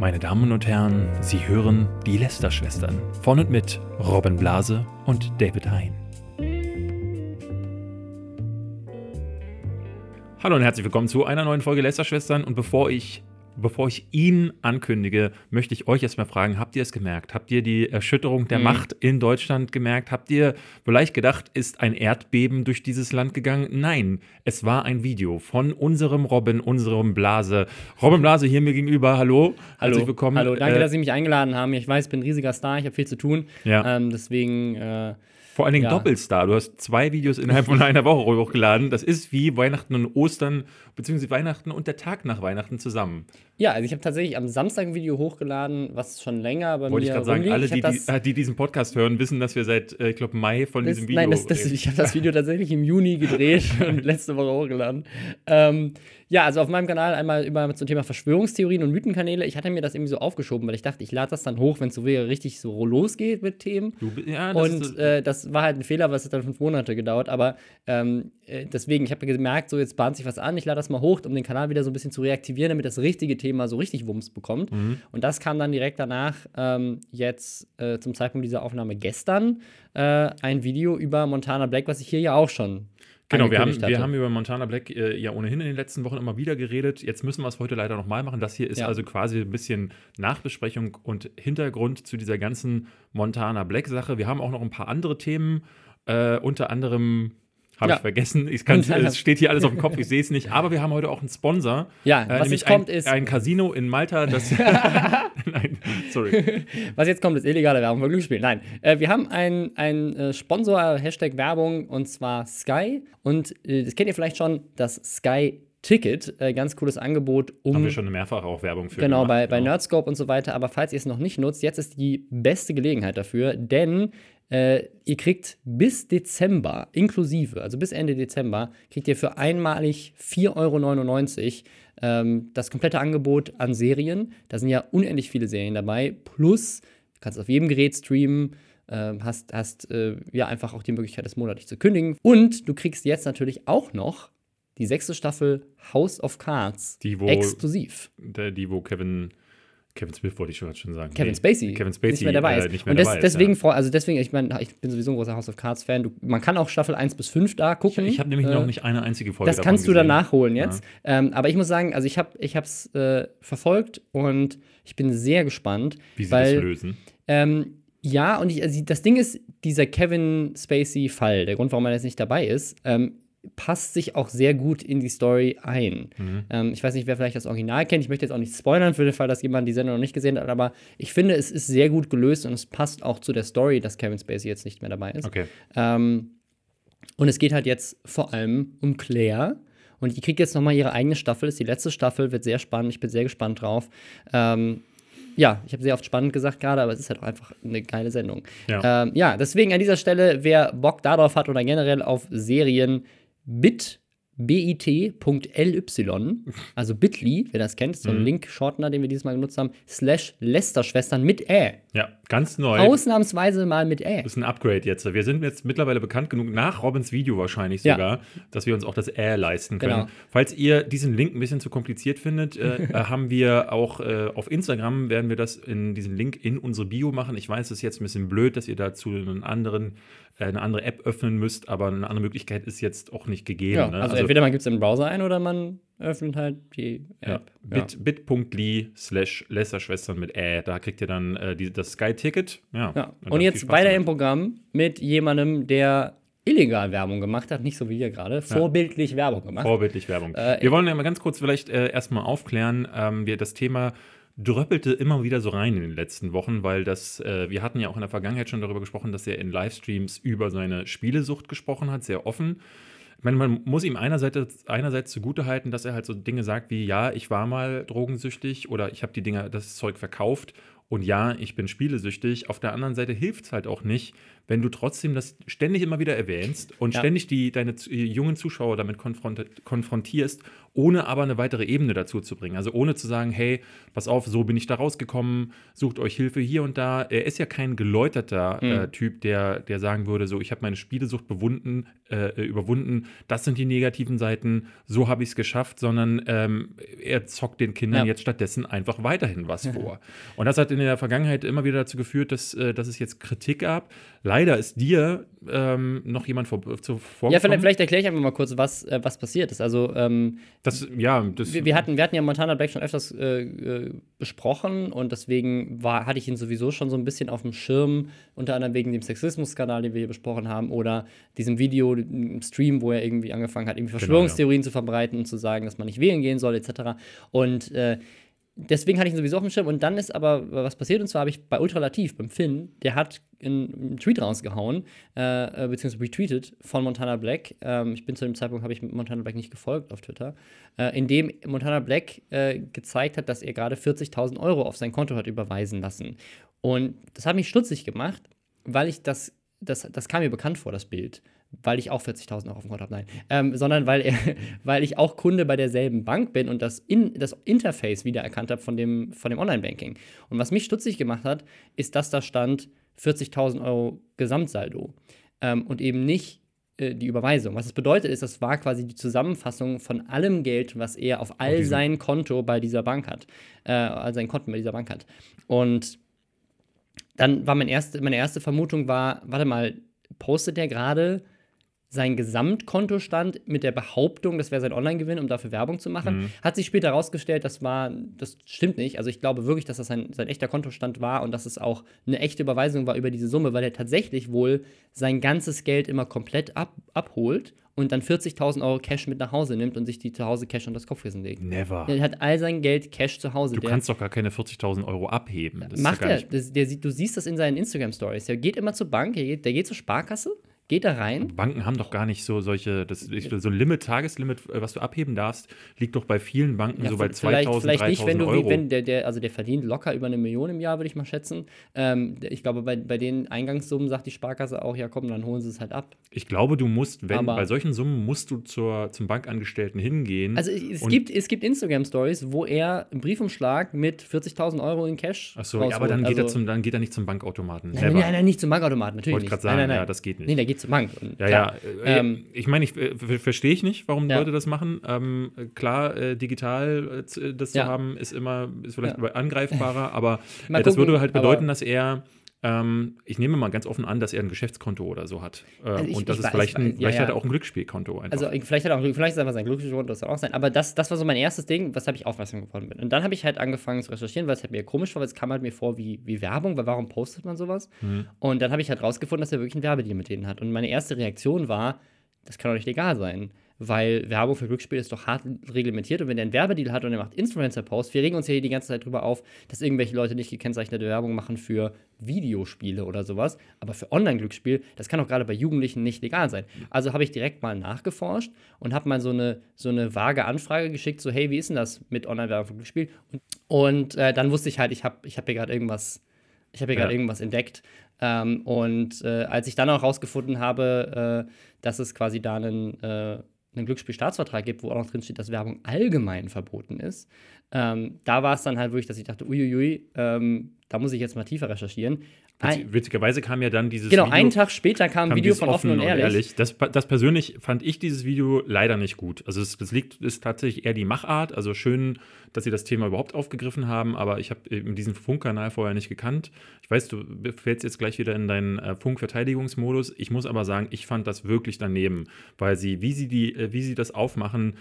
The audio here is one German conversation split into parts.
Meine Damen und Herren, Sie hören die Lester-Schwestern von und mit Robin Blase und David Hein. Hallo und herzlich willkommen zu einer neuen Folge Lester-Schwestern. Und bevor ich bevor ich ihn ankündige, möchte ich euch erstmal fragen, habt ihr es gemerkt? Habt ihr die Erschütterung der mhm. Macht in Deutschland gemerkt? Habt ihr vielleicht gedacht, ist ein Erdbeben durch dieses Land gegangen? Nein, es war ein Video von unserem Robin, unserem Blase. Robin Blase hier mir gegenüber, hallo. Hallo, Herzlich willkommen. Hallo, danke, äh, dass Sie mich eingeladen haben. Ich weiß, ich bin ein riesiger Star, ich habe viel zu tun. Ja. Ähm, deswegen äh, vor allen Dingen ja. Doppelstar. Du hast zwei Videos innerhalb von einer Woche hochgeladen. Das ist wie Weihnachten und Ostern, beziehungsweise Weihnachten und der Tag nach Weihnachten zusammen. Ja, also ich habe tatsächlich am Samstag ein Video hochgeladen, was schon länger bei Wollte mir ich gerade sagen, alle, die, die, die, diesen Podcast hören, wissen, dass wir seit, äh, ich glaube, Mai von das, diesem Video. Nein, das, das, ich habe das Video tatsächlich im Juni gedreht und letzte Woche hochgeladen. Ähm, ja, also auf meinem Kanal einmal über zum Thema Verschwörungstheorien und Mythenkanäle. Ich hatte mir das irgendwie so aufgeschoben, weil ich dachte, ich lade das dann hoch, wenn es so richtig so losgeht mit Themen. Du, ja, das und äh, das war halt ein Fehler, weil es hat dann fünf Monate gedauert. Aber ähm, äh, deswegen, ich habe gemerkt, so jetzt bahnt sich was an. Ich lade das mal hoch, um den Kanal wieder so ein bisschen zu reaktivieren, damit das richtige Thema so richtig Wumms bekommt. Mhm. Und das kam dann direkt danach, ähm, jetzt äh, zum Zeitpunkt dieser Aufnahme gestern, äh, ein Video über Montana Black, was ich hier ja auch schon Genau, wir haben, wir haben über Montana Black äh, ja ohnehin in den letzten Wochen immer wieder geredet. Jetzt müssen wir es heute leider nochmal machen. Das hier ist ja. also quasi ein bisschen Nachbesprechung und Hintergrund zu dieser ganzen Montana Black-Sache. Wir haben auch noch ein paar andere Themen, äh, unter anderem habe ja. ich vergessen. Ich kann, es steht hier alles auf dem Kopf, ich sehe es nicht. Aber wir haben heute auch einen Sponsor. Ja, äh, was jetzt kommt, ein, ist. Ein Casino in Malta, das. Nein, sorry. Was jetzt kommt, ist illegale Werbung für Glücksspiel. Nein, äh, wir haben einen äh, Sponsor, Hashtag Werbung, und zwar Sky. Und äh, das kennt ihr vielleicht schon, das Sky Ticket, äh, ganz cooles Angebot. Um, Haben wir schon mehrfach auch Werbung für Genau, gemacht, bei, genau. bei Nerdscope und so weiter. Aber falls ihr es noch nicht nutzt, jetzt ist die beste Gelegenheit dafür, denn äh, ihr kriegt bis Dezember, inklusive, also bis Ende Dezember, kriegt ihr für einmalig 4,99 Euro ähm, das komplette Angebot an Serien. Da sind ja unendlich viele Serien dabei. Plus, du kannst auf jedem Gerät streamen. Äh, hast, hast äh, ja einfach auch die Möglichkeit, das monatlich zu kündigen. Und du kriegst jetzt natürlich auch noch die sechste Staffel House of Cards die, wo, exklusiv. Der, die, wo Kevin Kevin Smith wollte ich schon sagen. Kevin Spacey. Kevin Spacey nicht mehr dabei ist. Äh, nicht mehr und des, dabei deswegen, ist, ja. also deswegen, ich meine, ich bin sowieso ein großer House of Cards Fan. man kann auch Staffel 1 bis 5 da gucken. Ich, ich habe nämlich äh, noch nicht eine einzige Folge Das kannst du dann nachholen jetzt. Ja. Ähm, aber ich muss sagen, also ich habe es äh, verfolgt und ich bin sehr gespannt. Wie sie weil, das lösen. Ähm, ja, und ich, also das Ding ist, dieser Kevin Spacey-Fall, der Grund, warum er jetzt nicht dabei ist, ähm, passt sich auch sehr gut in die Story ein. Mhm. Ähm, ich weiß nicht, wer vielleicht das Original kennt. Ich möchte jetzt auch nicht spoilern für den Fall, dass jemand die Sendung noch nicht gesehen hat, aber ich finde, es ist sehr gut gelöst und es passt auch zu der Story, dass Kevin Spacey jetzt nicht mehr dabei ist. Okay. Ähm, und es geht halt jetzt vor allem um Claire. Und die kriegt jetzt nochmal ihre eigene Staffel. Das ist die letzte Staffel, wird sehr spannend. Ich bin sehr gespannt drauf. Ähm, ja, ich habe sehr oft spannend gesagt gerade, aber es ist halt auch einfach eine geile Sendung. Ja. Ähm, ja, deswegen an dieser Stelle, wer Bock darauf hat oder generell auf Serien, bit bit.ly, also bit.ly, wer das kennt, so ein mhm. Link-Shortener, den wir dieses Mal genutzt haben, slash Lester-Schwestern mit Ä. Ja, ganz neu. Ausnahmsweise mal mit Ä. Das ist ein Upgrade jetzt. Wir sind jetzt mittlerweile bekannt genug, nach Robins Video wahrscheinlich sogar, ja. dass wir uns auch das Ä leisten können. Genau. Falls ihr diesen Link ein bisschen zu kompliziert findet, äh, haben wir auch äh, auf Instagram, werden wir das in diesen Link in unsere Bio machen. Ich weiß, es ist jetzt ein bisschen blöd, dass ihr dazu einen anderen eine andere App öffnen müsst, aber eine andere Möglichkeit ist jetzt auch nicht gegeben. Ja, ne? also, also, entweder man gibt es im Browser ein oder man öffnet halt die App. Ja, bit, bit.ly slash Lästerschwestern mit Ä, da kriegt ihr dann äh, die, das Sky-Ticket. Ja, ja. Und jetzt weiter im Programm mit jemandem, der illegal Werbung gemacht hat, nicht so wie wir gerade, vorbildlich ja. Werbung gemacht. Vorbildlich Werbung. Äh, wir wollen ja mal ganz kurz vielleicht äh, erstmal aufklären, ähm, wir das Thema dröppelte immer wieder so rein in den letzten Wochen, weil das, äh, wir hatten ja auch in der Vergangenheit schon darüber gesprochen, dass er in Livestreams über seine Spielesucht gesprochen hat, sehr offen. Ich meine, man muss ihm einerseits, einerseits zugutehalten, dass er halt so Dinge sagt wie, ja, ich war mal drogensüchtig oder ich habe die Dinge, das Zeug verkauft und ja, ich bin spielesüchtig. Auf der anderen Seite hilft es halt auch nicht, wenn du trotzdem das ständig immer wieder erwähnst und Ja. ständig die, deine z- jungen Zuschauer damit konfront konfrontierst, ohne aber eine weitere Ebene dazu zu bringen. Also ohne zu sagen, hey, pass auf, so bin ich da rausgekommen, sucht euch Hilfe hier und da. Er ist ja kein geläuterter Hm. äh, Typ, der, der sagen würde, so, ich habe meine Spielesucht bewunden, äh, überwunden, das sind die negativen Seiten, so habe ich es geschafft, sondern ähm, er zockt den Kindern Ja. jetzt stattdessen einfach weiterhin was vor. Und das hat in der Vergangenheit immer wieder dazu geführt, dass, äh, dass es jetzt Kritik gab. Leider ist dir ähm, noch jemand vor, zu vorgekommen. Ja, vielleicht, vielleicht erkläre ich einfach mal kurz, was, äh, was passiert ist. Also, ähm, Das, ja, das, wir, wir, hatten, wir hatten ja Montana Black schon öfters äh, äh, besprochen und deswegen war, hatte ich ihn sowieso schon so ein bisschen auf dem Schirm, unter anderem wegen dem Sexismus-Skandal, den wir hier besprochen haben, oder diesem Video, im Stream, wo er irgendwie angefangen hat, irgendwie Verschwörungstheorien zu verbreiten und zu sagen, dass man nicht wählen gehen soll, etc. Und äh, deswegen hatte ich ihn sowieso auf dem Schirm. Und dann ist aber was passiert, und zwar habe ich bei Ultralativ, beim Finn, der hat einen, Tweet rausgehauen, äh, äh, beziehungsweise retweetet von Montana Black. Ähm, ich bin zu dem Zeitpunkt, habe ich Montana Black nicht gefolgt auf Twitter, äh, in dem Montana Black äh, gezeigt hat, dass er gerade 40.000 Euro auf sein Konto hat überweisen lassen. Und das hat mich stutzig gemacht, weil ich das, das, das kam mir bekannt vor, das Bild. Weil ich auch 40.000 Euro auf dem Konto habe, nein. Ähm, sondern weil, er, weil ich auch Kunde bei derselben Bank bin und das, in, das Interface wiedererkannt habe von dem, von dem Online-Banking. Und was mich stutzig gemacht hat, ist, dass da stand 40.000 Euro Gesamtsaldo ähm, und eben nicht äh, die Überweisung. Was das bedeutet, ist, das war quasi die Zusammenfassung von allem Geld, was er auf all diesem- sein Konto bei dieser Bank hat. Äh, all seinen Konten bei dieser Bank hat. Und dann war mein erste, meine erste Vermutung war, warte mal, postet der gerade seinen Gesamtkontostand mit der Behauptung, das wäre sein Online-Gewinn, um dafür Werbung zu machen. Hat sich später herausgestellt, das war, das stimmt nicht. Also ich glaube wirklich, dass das sein, sein echter Kontostand war und dass es auch eine echte Überweisung war über diese Summe, weil er tatsächlich wohl sein ganzes Geld immer komplett ab, abholt und dann 40.000 Euro Cash mit nach Hause nimmt und sich die zu Hause Cash unter das Kopfkissen legt. never. Er hat all sein Geld Cash zu Hause. Du Der- kannst doch gar keine 40.000 Euro abheben. Das Macht ja er. Das, der, du siehst das in seinen Instagram-Stories. Der geht immer zur Bank, der geht, der geht zur Sparkasse, geht da rein. Banken haben doch gar nicht so solche, das, ich, so ein Limit, Tageslimit, äh, was du abheben darst, liegt doch bei vielen Banken so bei vielleicht, 2000, vielleicht nicht, wenn 3000 du, Euro. wenn der, der, also der verdient locker über eine Million im Jahr, würde ich mal schätzen. Ähm, ich glaube, bei, bei den Eingangssummen sagt die Sparkasse auch, ja komm, dann holen sie es halt ab. ich glaube, du musst, wenn, Aber- bei solchen Summen musst du zur, zum Bankangestellten hingehen. Also es gibt, es gibt Instagram-Stories, wo er einen Briefumschlag mit 40.000 Euro in Cash Achso, ja, aber dann geht, er Also- zum, dann geht er nicht zum Bankautomaten. Nein, nein, nein, nicht zum Bankautomaten, natürlich Wollte nicht. grad sagen, nein, nein, nein. ja, das geht nicht. Nee, der geht zur Bank. Und Ja, klar, ja. Äh, Ähm, ich meine, ich äh, ver- verstehe ich nicht, warum Ja. Leute das machen. Ähm, klar, äh, digital äh, zu- das Ja. zu haben, ist immer, ist vielleicht angreifbarer, aber äh, das würde halt bedeuten, dass er, ähm, ich nehme mal ganz offen an, dass er ein Geschäftskonto oder so hat. Äh, Also ich- und das ist weiß- vielleicht, ein, ja, vielleicht ja. hat er auch ein Glücksspielkonto einfach. Also vielleicht hat er auch, vielleicht ist einfach sein Glückskonto, das kann auch sein. Aber das, das war so mein erstes Ding, weshalb ich aufmerksam geworden bin. Und dann habe ich halt angefangen zu recherchieren, weil es halt mir komisch war, weil es kam halt mir vor wie, wie Werbung, weil warum postet man sowas? Mhm. Und dann habe ich halt rausgefunden, dass er wirklich einen Werbedeal mit denen hat. Und meine erste Reaktion war, das kann doch nicht legal sein. Weil Werbung für Glücksspiel ist doch hart reglementiert und wenn der einen Werbedeal hat und er macht Influencer-Posts, wir regen uns ja hier die ganze Zeit drüber auf, dass irgendwelche Leute nicht gekennzeichnete Werbung machen für Videospiele oder sowas, aber für Online-Glücksspiel, das kann doch gerade bei Jugendlichen nicht legal sein. Also habe ich direkt mal nachgeforscht und habe mal so eine, so eine vage Anfrage geschickt, so hey, wie ist denn das mit Online-Werbung für Glücksspiel? Und, und äh, dann wusste ich halt, ich habe ich hab hier gerade irgendwas, ich habe hier Ja. gerade irgendwas entdeckt. Ähm, und äh, als ich dann auch rausgefunden habe, äh, dass es quasi da einen, äh, einen Glücksspielstaatsvertrag gibt, wo auch noch drin steht, dass Werbung allgemein verboten ist, ähm, da war es dann halt wirklich, dass ich dachte, uiuiui, ähm, da muss ich jetzt mal tiefer recherchieren. Ein, Witz- Witzigerweise kam ja dann dieses genau, Video. einen Tag später kam ein Video von Offen und Ehrlich. Das, das persönlich fand ich dieses Video leider nicht gut. Also es, das liegt ist tatsächlich eher die Machart. Also schön, dass sie das Thema überhaupt aufgegriffen haben, aber ich habe eben diesen Funkkanal vorher nicht gekannt. Ich weiß, du fällst jetzt gleich wieder in deinen äh, Funkverteidigungsmodus. Ich muss aber sagen, ich fand das wirklich daneben, weil sie, wie sie die, äh, wie sie das aufmachen,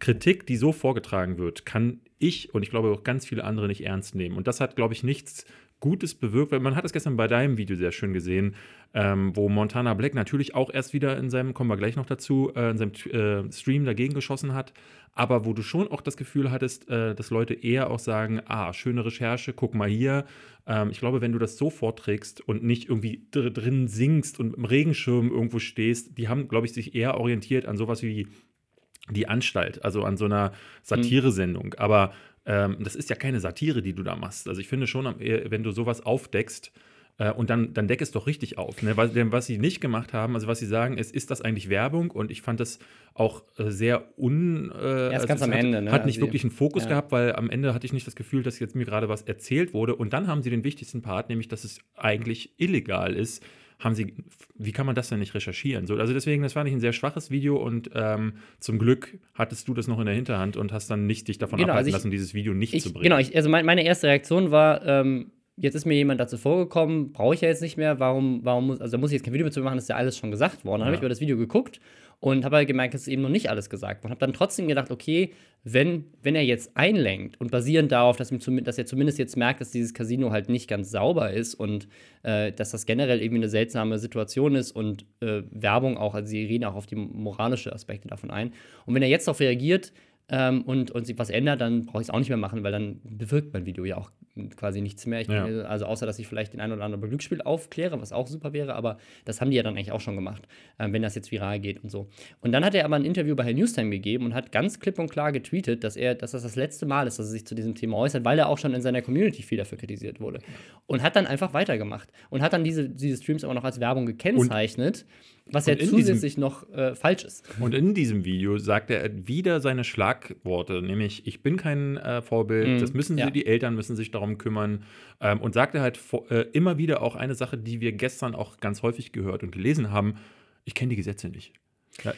Kritik, die so vorgetragen wird, kann ich und ich glaube auch ganz viele andere nicht ernst nehmen. Und das hat, glaube ich, nichts Gutes bewirkt, weil man hat es gestern bei deinem Video sehr schön gesehen, ähm, wo Montana Black natürlich auch erst wieder in seinem, kommen wir gleich noch dazu, äh, in seinem äh, Stream dagegen geschossen hat, aber wo du schon auch das Gefühl hattest, äh, dass Leute eher auch sagen, ah, schöne Recherche, guck mal hier. Ähm, ich glaube, wenn du das so vorträgst und nicht irgendwie dr drin singst und im Regenschirm irgendwo stehst, die haben, glaube ich, sich eher orientiert an sowas wie die Anstalt, also an so einer Satiresendung. Aber ähm, das ist ja keine Satire, die du da machst. Also ich finde schon, wenn du sowas aufdeckst, Äh, und dann, dann deck es doch richtig auf. Ne? Was, denn was sie nicht gemacht haben, also was sie sagen, ist, ist das eigentlich Werbung? Und ich fand das auch äh, sehr un. Äh, Erst also ganz es am hat, Ende, ne? Hat nicht Also, wirklich einen Fokus ja. gehabt, weil am Ende hatte ich nicht das Gefühl, dass jetzt mir gerade was erzählt wurde. Und dann haben sie den wichtigsten Part, nämlich, dass es eigentlich illegal ist. Haben sie, wie kann man das denn nicht recherchieren? So, also deswegen, das fand ich ein sehr schwaches Video und ähm, zum Glück hattest du das noch in der Hinterhand und hast dann nicht dich davon Genau, abhalten also ich- lassen, dieses Video nicht ich, zu bringen. genau, ich, also mein, meine erste Reaktion war, ähm, jetzt ist mir jemand dazu vorgekommen, brauche ich ja jetzt nicht mehr, warum, warum muss, also da muss ich jetzt kein Video mehr zu machen, das ist ja alles schon gesagt worden. Dann habe Ja. ich über das Video geguckt und habe halt gemerkt, es ist eben noch nicht alles gesagt worden. Habe dann trotzdem gedacht, okay, wenn, wenn er jetzt einlenkt und basierend darauf, dass, dass er zumindest jetzt merkt, dass dieses Casino halt nicht ganz sauber ist und äh, dass das generell irgendwie eine seltsame Situation ist und äh, Werbung auch, also sie reden auch auf die moralische Aspekte davon ein. Und wenn er jetzt darauf reagiert, ähm, und, und sich was ändert, dann brauche ich es auch nicht mehr machen, weil dann bewirkt mein Video ja auch quasi nichts mehr. Ich, Ja. Also außer, dass ich vielleicht den einen oder anderen Glücksspiel aufkläre, was auch super wäre, aber das haben die ja dann eigentlich auch schon gemacht, ähm, wenn das jetzt viral geht und so. Und dann hat er aber ein Interview bei Herr Newstime gegeben und hat ganz klipp und klar getweetet, dass er, dass das das letzte Mal ist, dass er sich zu diesem Thema äußert, weil er auch schon in seiner Community viel dafür kritisiert wurde. Und hat dann einfach weitergemacht und hat dann diese, diese Streams aber noch als Werbung gekennzeichnet, was ja und diesem- zusätzlich noch äh, falsch ist. Und in diesem Video sagt er wieder seine Schlagworte, nämlich ich bin kein äh, Vorbild, Mhm, das müssen sie, ja. die Eltern müssen sich darum kümmern. Ähm, und sagt er halt äh, immer wieder auch eine Sache, die wir gestern auch ganz häufig gehört und gelesen haben, ich kenne die Gesetze nicht.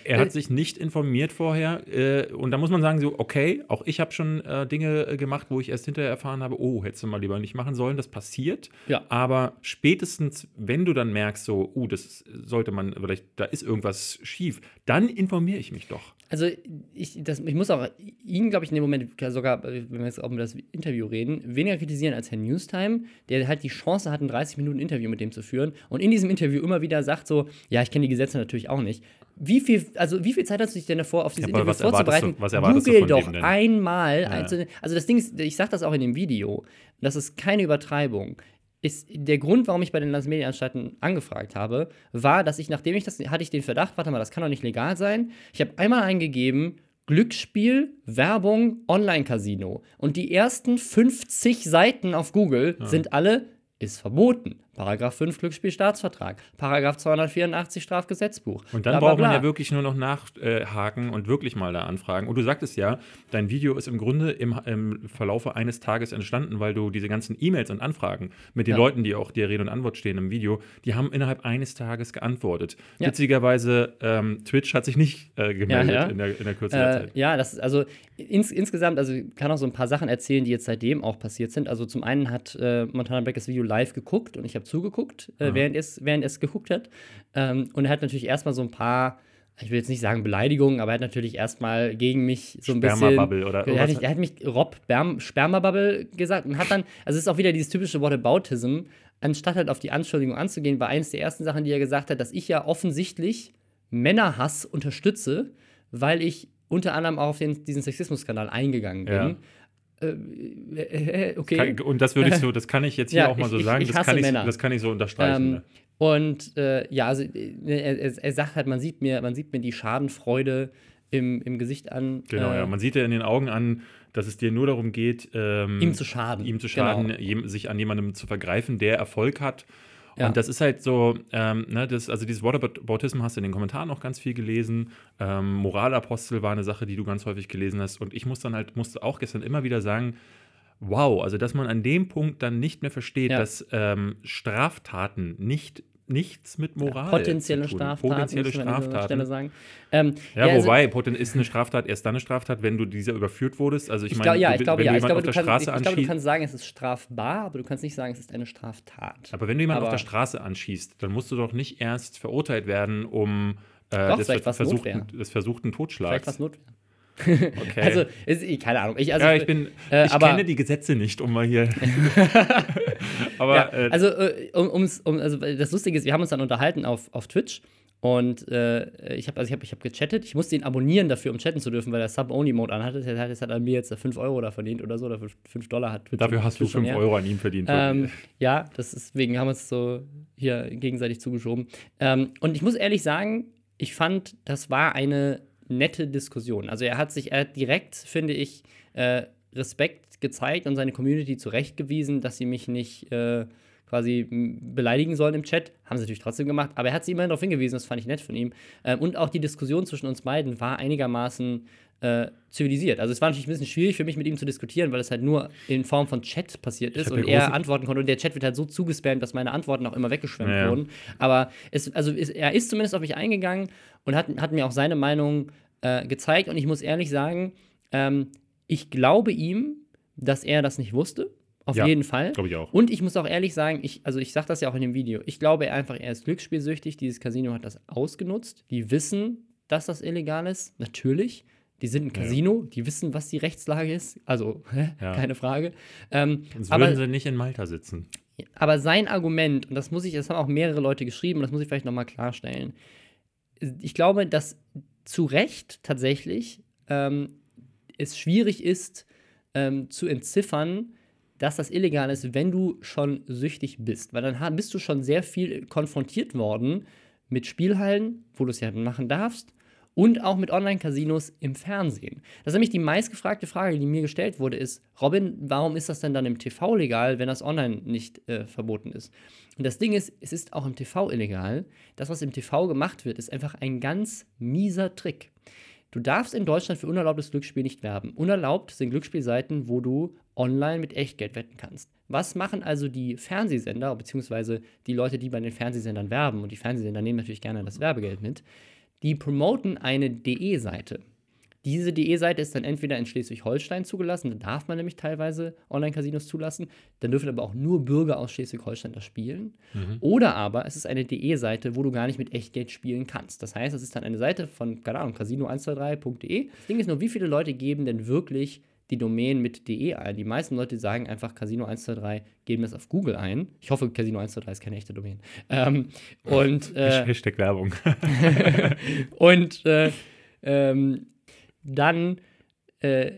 Er hat Äh, sich nicht informiert vorher äh, und da muss man sagen, so, okay, auch ich habe schon äh, Dinge äh, gemacht, wo ich erst hinterher erfahren habe, oh, hättest du mal lieber nicht machen sollen, das passiert. Ja. Aber spätestens, wenn du dann merkst, so, uh, das sollte man, vielleicht, da ist irgendwas schief, dann informiere ich mich doch. Also ich, das, ich muss auch ihn, glaube ich, in dem Moment sogar, wenn wir jetzt auch über das Interview reden, weniger kritisieren als Herrn Newstime, der halt die Chance hat, ein 30 Minuten Interview mit dem zu führen und in diesem Interview immer wieder sagt so, ja, ich kenne die Gesetze natürlich auch nicht. Wie viel, also wie viel Zeit hast du dich denn davor, auf dieses Aber Interview was vorzubereiten? du- was erwartest du Google von doch denn? einmal. Ja. einzelne- Also das Ding ist, ich sage das auch in dem Video, das ist keine Übertreibung. Ist der Grund, warum ich bei den Landesmedienanstalten angefragt habe, war, dass ich, nachdem ich das, hatte ich den Verdacht, warte mal, das kann doch nicht legal sein. Ich habe einmal eingegeben, Glücksspiel, Werbung, Online-Casino. Und die ersten 50 Seiten auf Google sind alle, ist verboten. Paragraph 5 Glücksspielstaatsvertrag, Paragraph 284 Strafgesetzbuch. Und dann bla, bla, braucht man bla. ja wirklich nur noch nachhaken und wirklich mal da anfragen. Und du sagtest ja, dein Video ist im Grunde im, im Verlaufe eines Tages entstanden, weil du diese ganzen E-Mails und Anfragen mit den Ja. Leuten, die auch dir Rede und Antwort stehen im Video, die haben innerhalb eines Tages geantwortet. Ja. Witzigerweise, ähm, Twitch hat sich nicht äh, gemeldet Ja. In, der, in der Kürze der Äh, Zeit. ja, das ist also ins, insgesamt, also ich kann auch so ein paar Sachen erzählen, die jetzt seitdem auch passiert sind. Also zum einen hat äh, Montana Black das Video live geguckt und ich habe zugeguckt, äh, während, es, während es geguckt hat. Ähm, und er hat natürlich erstmal so ein paar, ich will jetzt nicht sagen Beleidigungen, aber er hat natürlich erstmal gegen mich so ein bisschen. Spermabubble oder er hat, mich, er hat mich Rob Berm, Spermabubble gesagt und hat dann, also es ist auch wieder dieses typische Whataboutism, anstatt halt auf die Anschuldigung anzugehen, war eines der ersten Sachen, die er gesagt hat, dass ich ja offensichtlich Männerhass unterstütze, weil ich unter anderem auch auf den, diesen Sexismus-Skandal eingegangen bin. Ja. Äh, äh, äh, okay. Kann, und das würde ich so, das kann ich jetzt hier Ja, auch mal so ich- ich- sagen, ich das, hasse kann ich, Männer. das kann ich so unterstreichen. Ähm, ne? und äh, ja, also er, er, sagt halt, man sieht mir, man sieht mir die Schadenfreude im, im Gesicht an. Genau, äh, ja. Man sieht ja in den Augen an, dass es dir nur darum geht, ähm, Ihm zu schaden. ihm zu schaden, Genau. sich an jemandem zu vergreifen, der Erfolg hat. Ja. Und das ist halt so, ähm, ne, das, also dieses Whataboutism hast du in den Kommentaren auch ganz viel gelesen. Ähm, Moralapostel war eine Sache, die du ganz häufig gelesen hast. Und ich muss dann halt, musste auch gestern immer wieder sagen, wow, also dass man an dem Punkt dann nicht mehr versteht, Ja. dass ähm, Straftaten nicht nichts mit Moral potenzielle zu tun. Straftaten, Potenzielle Straftaten. Stelle sagen. Ähm, Ja, also- wobei, poten ist eine Straftat erst dann eine Straftat, wenn du dieser überführt wurdest. Also ich, Ich meine, glaube, ja, du- ich glaube, wenn ja. du Ich jemanden glaube, auf der kannst, Straße ich, ich glaube, du kannst sagen, es ist strafbar, aber du kannst nicht sagen, es ist eine Straftat. aber wenn du jemanden auf aber- der Straße anschießt, dann musst du doch nicht erst verurteilt werden, um äh, Doch, des, vielleicht versuchten, des versuchten Vielleicht Totschlags. was Notwehr. Okay. Also, ist, ich- keine Ahnung. Ich, also, ja, ich bin, äh, ich aber- kenne die Gesetze nicht, um mal hier. aber ja, äh, also, äh, um, um's- um, also dasLustige ist, wir haben uns dann unterhalten auf, auf Twitch und äh, ich habe also ich hab, ich hab gechattet. Ich musste ihn abonnieren dafür, um chatten zu dürfen, weil er Sub-Only-Mode anhatte. Das heißt, hat er mir jetzt 5 Euro da verdient oder so, oder 5 Dollar hat Twitch. dafür hast du Twitch schon 5 her. Euro an ihm verdient. Ähm, ja, das ist, deswegen haben wir es so hier gegenseitig zugeschoben. Ähm, und ich muss ehrlich sagen, ich fand, das war eine nette Diskussion. Also er hat sich, er hat direkt, finde ich, äh, Respekt gezeigt und seine Community zurechtgewiesen, dass sie mich nicht äh, quasi beleidigen sollen im Chat. Haben sie natürlich trotzdem gemacht, aber er hat sie immerhin darauf hingewiesen, das fand ich nett von ihm. Ähm, und auch die Diskussion zwischen uns beiden war einigermaßen äh, zivilisiert. Also es war natürlich ein bisschen schwierig für mich, mit ihm zu diskutieren, weil es halt nur in Form von Chat passiert ist und er antworten konnte. Und der Chat wird halt so zugespammt, dass meine Antworten auch immer weggeschwemmt ja, wurden. Aber es, also es, er ist zumindest auf mich eingegangen und hat, hat mir auch seine Meinung äh, gezeigt. Und ich muss ehrlich sagen, ähm, ich glaube ihm, dass er das nicht wusste. Auf ja, jeden Fall. Glaube ich auch. Und ich muss auch ehrlich sagen, ich, also ich sage das ja auch in dem Video, ich glaube einfach, er ist glücksspielsüchtig. Dieses Casino hat das ausgenutzt. Die wissen, dass das illegal ist, natürlich. Die sind ein Casino, ja. die wissen, was die Rechtslage ist. Also, ja. keine Frage. Ähm, Sonst aber, würden sie nicht in Malta sitzen. Aber sein Argument, und das muss ich, das haben auch mehrere Leute geschrieben, und das muss ich vielleicht nochmal klarstellen. Ich glaube, dass zu Recht tatsächlich ähm, es schwierig ist, ähm, zu entziffern, dass das illegal ist, wenn du schon süchtig bist. Weil dann bist du schon sehr viel konfrontiert worden mit Spielhallen, wo du es ja machen darfst, und auch mit Online-Casinos im Fernsehen. Das ist nämlich die meistgefragte Frage, die mir gestellt wurde, ist, Robin, warum ist das denn dann im TV legal, wenn das online nicht äh, verboten ist? Und das Ding ist, es ist auch im TV illegal. Das, was im TV gemacht wird, ist einfach ein ganz mieser Trick. Du darfst in Deutschland für unerlaubtes Glücksspiel nicht werben. Unerlaubt sind Glücksspielseiten, wo du online mit Echtgeld wetten kannst. Was machen also die Fernsehsender, beziehungsweise die Leute, die bei den Fernsehsendern werben, und die Fernsehsender nehmen natürlich gerne das Werbegeld mit, die promoten eine DE-Seite. Diese DE-Seite ist dann entweder in Schleswig-Holstein zugelassen, da darf man nämlich teilweise Online-Casinos zulassen, dann dürfen aber auch nur Bürger aus Schleswig-Holstein das spielen. Mhm. Oder aber es ist eine DE-Seite, wo du gar nicht mit Echtgeld spielen kannst. Das heißt, es ist dann eine Seite von, keine Ahnung, casino123.de. Das Ding ist nur, wie viele Leute geben denn wirklich die Domain mit de ein. Die meisten Leute sagen einfach Casino 123, geben das auf Google ein. Ich hoffe, Casino 123 ist keine echte Domain. Ähm, und äh, Hashtag Werbung. und äh, ähm, dann äh,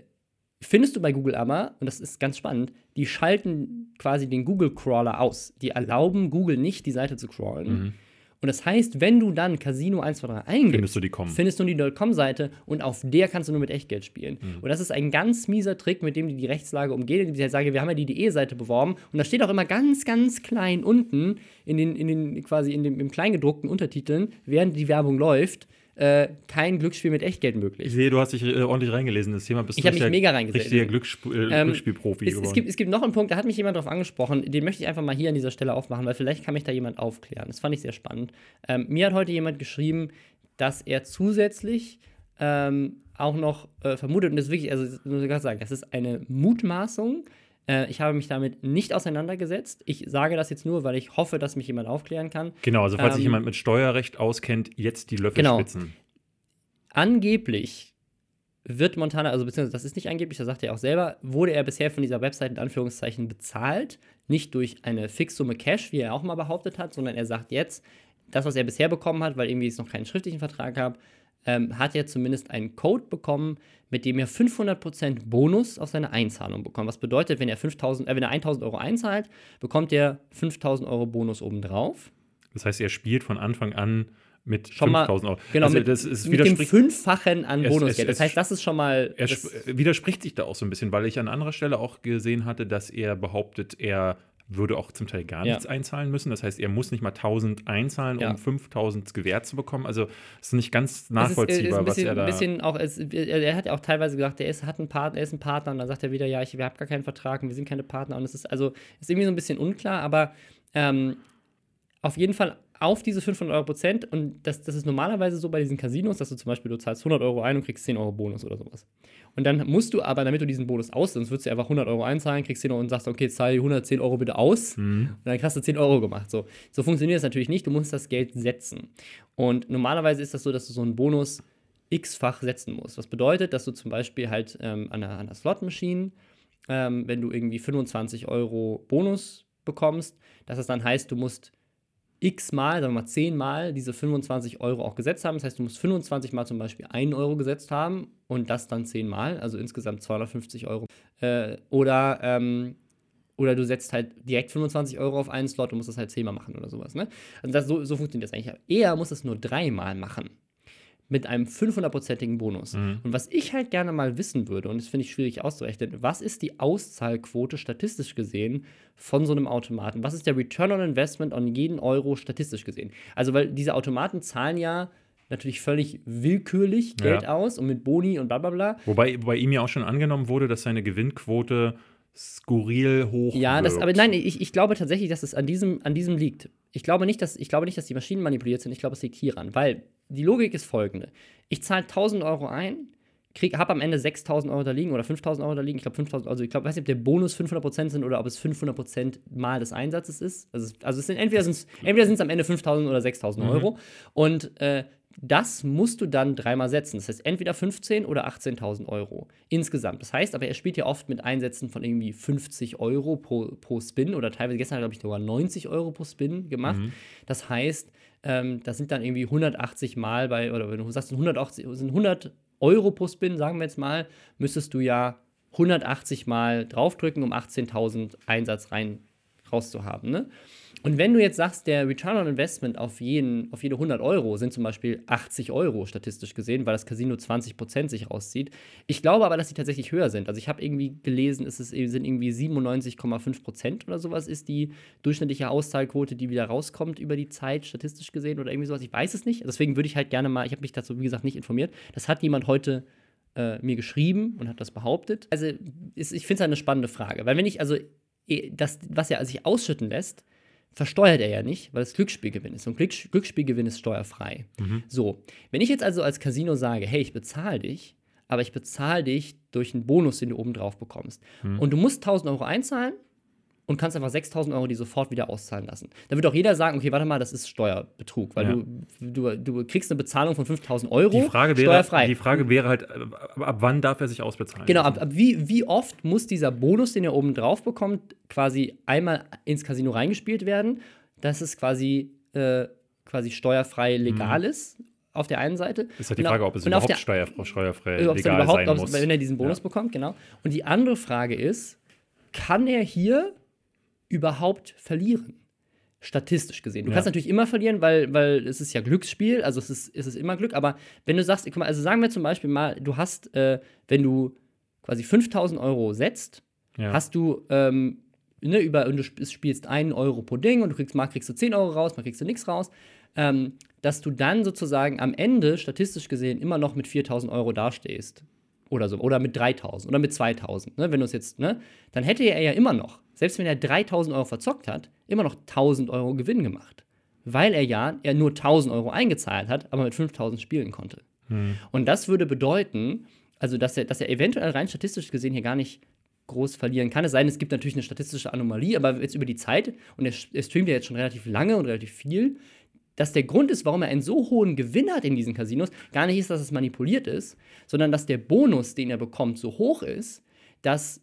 findest du bei Google aber, und das ist ganz spannend, die schalten quasi den Google-Crawler aus. Die erlauben Google nicht, die Seite zu crawlen. Mhm. Und das heißt, wenn du dann Casino 123 eingibst, findest du die Com. Findest du die .com-Seite und auf der kannst du nur mit Echtgeld spielen. Mhm. Und das ist ein ganz mieser Trick, mit dem die die Rechtslage umgehen, indem sie halt sagen, wir haben ja die DE-Seite beworben und da steht auch immer ganz, ganz klein unten in den, in den quasi in dem, im Kleingedruckten Untertiteln, während die Werbung läuft, äh, kein Glücksspiel mit Echtgeld möglich. Ich sehe, du hast dich äh, ordentlich reingelesen. Das Thema bist ich habe mich mega reingesetzt. Richtiger Glücksspiel, äh, ähm, Glücksspielprofi es, es, gibt, es gibt noch einen Punkt, da hat mich jemand drauf angesprochen, den möchte ich einfach mal hier an dieser Stelle aufmachen, weil vielleicht kann mich da jemand aufklären. Das fand ich sehr spannend. Ähm, mir hat heute jemand geschrieben, dass er zusätzlich ähm, auch noch äh, vermutet, und das ist wirklich, also muss ich gerade sagen, das ist eine Mutmaßung, äh, ich habe mich damit nicht auseinandergesetzt. Ich sage das jetzt nur, weil ich hoffe, dass mich jemand aufklären kann. Genau, also falls ähm, sich jemand mit Steuerrecht auskennt, jetzt die Löffelspitzen. Genau. Angeblich wird Montana, also beziehungsweise das ist nicht angeblich, das sagt er auch selber, wurde er bisher von dieser Website in Anführungszeichen bezahlt. Nicht durch eine Fixsumme Cash, wie er auch mal behauptet hat, sondern er sagt jetzt, das, was er bisher bekommen hat, weil irgendwie es noch keinen schriftlichen Vertrag gab, ähm, hat er zumindest einen Code bekommen, mit dem er 500% Bonus auf seine Einzahlung bekommt. Was bedeutet, wenn er, 5000, äh, wenn er 1000 Euro einzahlt, bekommt er 5000 Euro Bonus obendrauf. Das heißt, er spielt von Anfang an mit 5000 Euro. Genau, also, das ist, mit dem Fünffachen an Bonusgeld. Das heißt, das ist schon mal. Er widerspricht sich da auch so ein bisschen, weil ich an anderer Stelle auch gesehen hatte, dass er behauptet, er würde auch zum Teil gar ja. nichts einzahlen müssen. Das heißt, er muss nicht mal 1000 einzahlen, ja. um 5000 gewährt zu bekommen. Also es ist nicht ganz nachvollziehbar, ist, ist bisschen, was er da. Bisschen auch, es, er hat ja auch teilweise gesagt, er ist, hat einen Partner, er ist ein Partner und dann sagt er wieder, ja, ich habe gar keinen Vertrag und wir sind keine Partner. Und es ist also ist irgendwie so ein bisschen unklar, aber ähm, auf jeden Fall auf diese 500 Euro Prozent und das, das ist normalerweise so bei diesen Casinos, dass du zum Beispiel, du zahlst 100 Euro ein und kriegst 10 Euro Bonus oder sowas. Und dann musst du aber, damit du diesen Bonus aus, sonst würdest du einfach 100 Euro einzahlen, kriegst 10 Euro und sagst, okay, zahl die 110 Euro bitte aus mhm. und dann hast du 10 Euro gemacht. So, so funktioniert das natürlich nicht, du musst das Geld setzen. Und normalerweise ist das so, dass du so einen Bonus x-fach setzen musst. Was bedeutet, dass du zum Beispiel halt ähm, an einer, einer Slot-Machine, ähm, wenn du irgendwie 25 Euro Bonus bekommst, dass es dann heißt, du musst x Mal, sagen wir mal 10 Mal, diese 25 Euro auch gesetzt haben. Das heißt, du musst 25 Mal zum Beispiel 1 Euro gesetzt haben und das dann 10 Mal, also insgesamt 250 Euro. Äh, oder, ähm, oder du setzt halt direkt 25 Euro auf einen Slot und musst das halt 10 Mal machen oder sowas. Ne? Also das, so, so funktioniert das eigentlich. Er muss es nur 3 Mal machen. Mit einem 500-prozentigen Bonus. Mhm. Und was ich halt gerne mal wissen würde, und das finde ich schwierig auszurechnen, was ist die Auszahlquote statistisch gesehen von so einem Automaten? Was ist der Return on Investment on jeden Euro statistisch gesehen? Also, weil diese Automaten zahlen ja natürlich völlig willkürlich Geld Ja. aus und mit Boni und bla bla bla. Wobei bei ihm ja auch schon angenommen wurde, dass seine Gewinnquote skurril hoch Ja, das, aber nein, ich, ich glaube tatsächlich, dass es an diesem, an diesem liegt. Ich glaube, nicht, dass, ich glaube nicht, dass die Maschinen manipuliert sind. Ich glaube, es liegt hieran. Weil die Logik ist folgende: Ich zahle 1000 Euro ein, habe am Ende 6000 Euro da liegen oder 5000 Euro da liegen. Ich glaube, 5000, also ich glaube, weiß nicht, ob der Bonus 500% sind oder ob es 500% mal des Einsatzes ist. Also, es- also es sind entweder sind es entweder sind's am Ende 5000 oder 6000 Euro. Und äh, das musst du dann dreimal setzen. Das heißt, entweder 15 oder 18.000 Euro insgesamt. Das heißt, aber er spielt ja oft mit Einsätzen von irgendwie 50 Euro pro, pro Spin oder teilweise gestern, glaube ich, sogar 90 Euro pro Spin gemacht. Das heißt, ähm, das sind dann irgendwie 180 Mal bei, oder wenn du sagst, sind 180, sind 100 Euro pro Spin, sagen wir jetzt mal, müsstest du ja 180 Mal draufdrücken, um 18.000 Einsatz rein rauszuhaben. Ne? Und wenn du jetzt sagst, der Return on Investment auf, jeden, auf jede 100 Euro sind zum Beispiel 80 Euro statistisch gesehen, weil das Casino 20% sich rauszieht. Ich glaube aber, dass sie tatsächlich höher sind. Also ich habe irgendwie gelesen, es ist, sind irgendwie 97,5% oder sowas ist die durchschnittliche Auszahlquote, die wieder rauskommt über die Zeit, statistisch gesehen oder irgendwie sowas. Ich weiß es nicht. Deswegen würde ich halt gerne mal, ich habe mich dazu, wie gesagt, nicht informiert. Das hat jemand heute äh, mir geschrieben und hat das behauptet. Also ist, ich finde es eine spannende Frage, weil wenn ich, also eh, das, was er sich ausschütten lässt, versteuert er ja nicht, weil es Glücksspielgewinn ist. Und Glücks Glücksspielgewinn ist steuerfrei. So, wenn ich jetzt also als Casino sage, hey, ich bezahle dich, aber ich bezahle dich durch einen Bonus, den du oben drauf bekommst. Und du musst 1000 Euro einzahlen und kannst einfach 6000 Euro die sofort wieder auszahlen lassen. Da wird auch jeder sagen, okay, warte mal, das ist Steuerbetrug, weil Ja. du, du, du kriegst eine Bezahlung von 5000 Euro die Frage wäre, steuerfrei. die Frage wäre halt, äh, ab wann darf er sich ausbezahlen? Genau, ab, ab wie, wie oft muss dieser Bonus, den er oben drauf bekommt, quasi einmal ins Casino reingespielt werden, dass es quasi, äh, quasi steuerfrei legal ist, auf der einen Seite. Mhm. Ist halt die Frage, ob es überhaupt der- steuer, steuerfrei dann legal sein muss. wenn er diesen Bonus Ja. bekommt, genau. Und die andere Frage ist, kann er hier überhaupt verlieren? Statistisch gesehen. Du Ja. kannst natürlich immer verlieren, weil, weil es ist ja Glücksspiel, also es ist, es ist immer Glück, aber wenn du sagst, mal, also sagen wir zum Beispiel mal, du hast, äh, wenn du quasi 5000 Euro setzt, Ja. hast du ähm, ne, über und du sp- spielst einen Euro pro Ding und du kriegst mal kriegst du 10 Euro raus, mal kriegst du nichts raus, ähm, dass du dann sozusagen am Ende statistisch gesehen immer noch mit 4000 Euro dastehst oder so oder mit 3000 oder mit 2000, ne, wenn du es jetzt, ne, dann hätte er ja immer noch, selbst wenn er 3000 Euro verzockt hat, immer noch 1000 Euro Gewinn gemacht, weil er ja er nur 1000 Euro eingezahlt hat, aber mit 5000 spielen konnte. Und das würde bedeuten, also dass er, dass er eventuell rein statistisch gesehen hier gar nicht groß verlieren kann. Es sei denn, es gibt natürlich eine statistische Anomalie, aber jetzt über die Zeit, und er, er streamt ja jetzt schon relativ lange und relativ viel, dass der Grund ist, warum er einen so hohen Gewinn hat in diesen Casinos, gar nicht ist, dass es manipuliert ist, sondern dass der Bonus, den er bekommt, so hoch ist, dass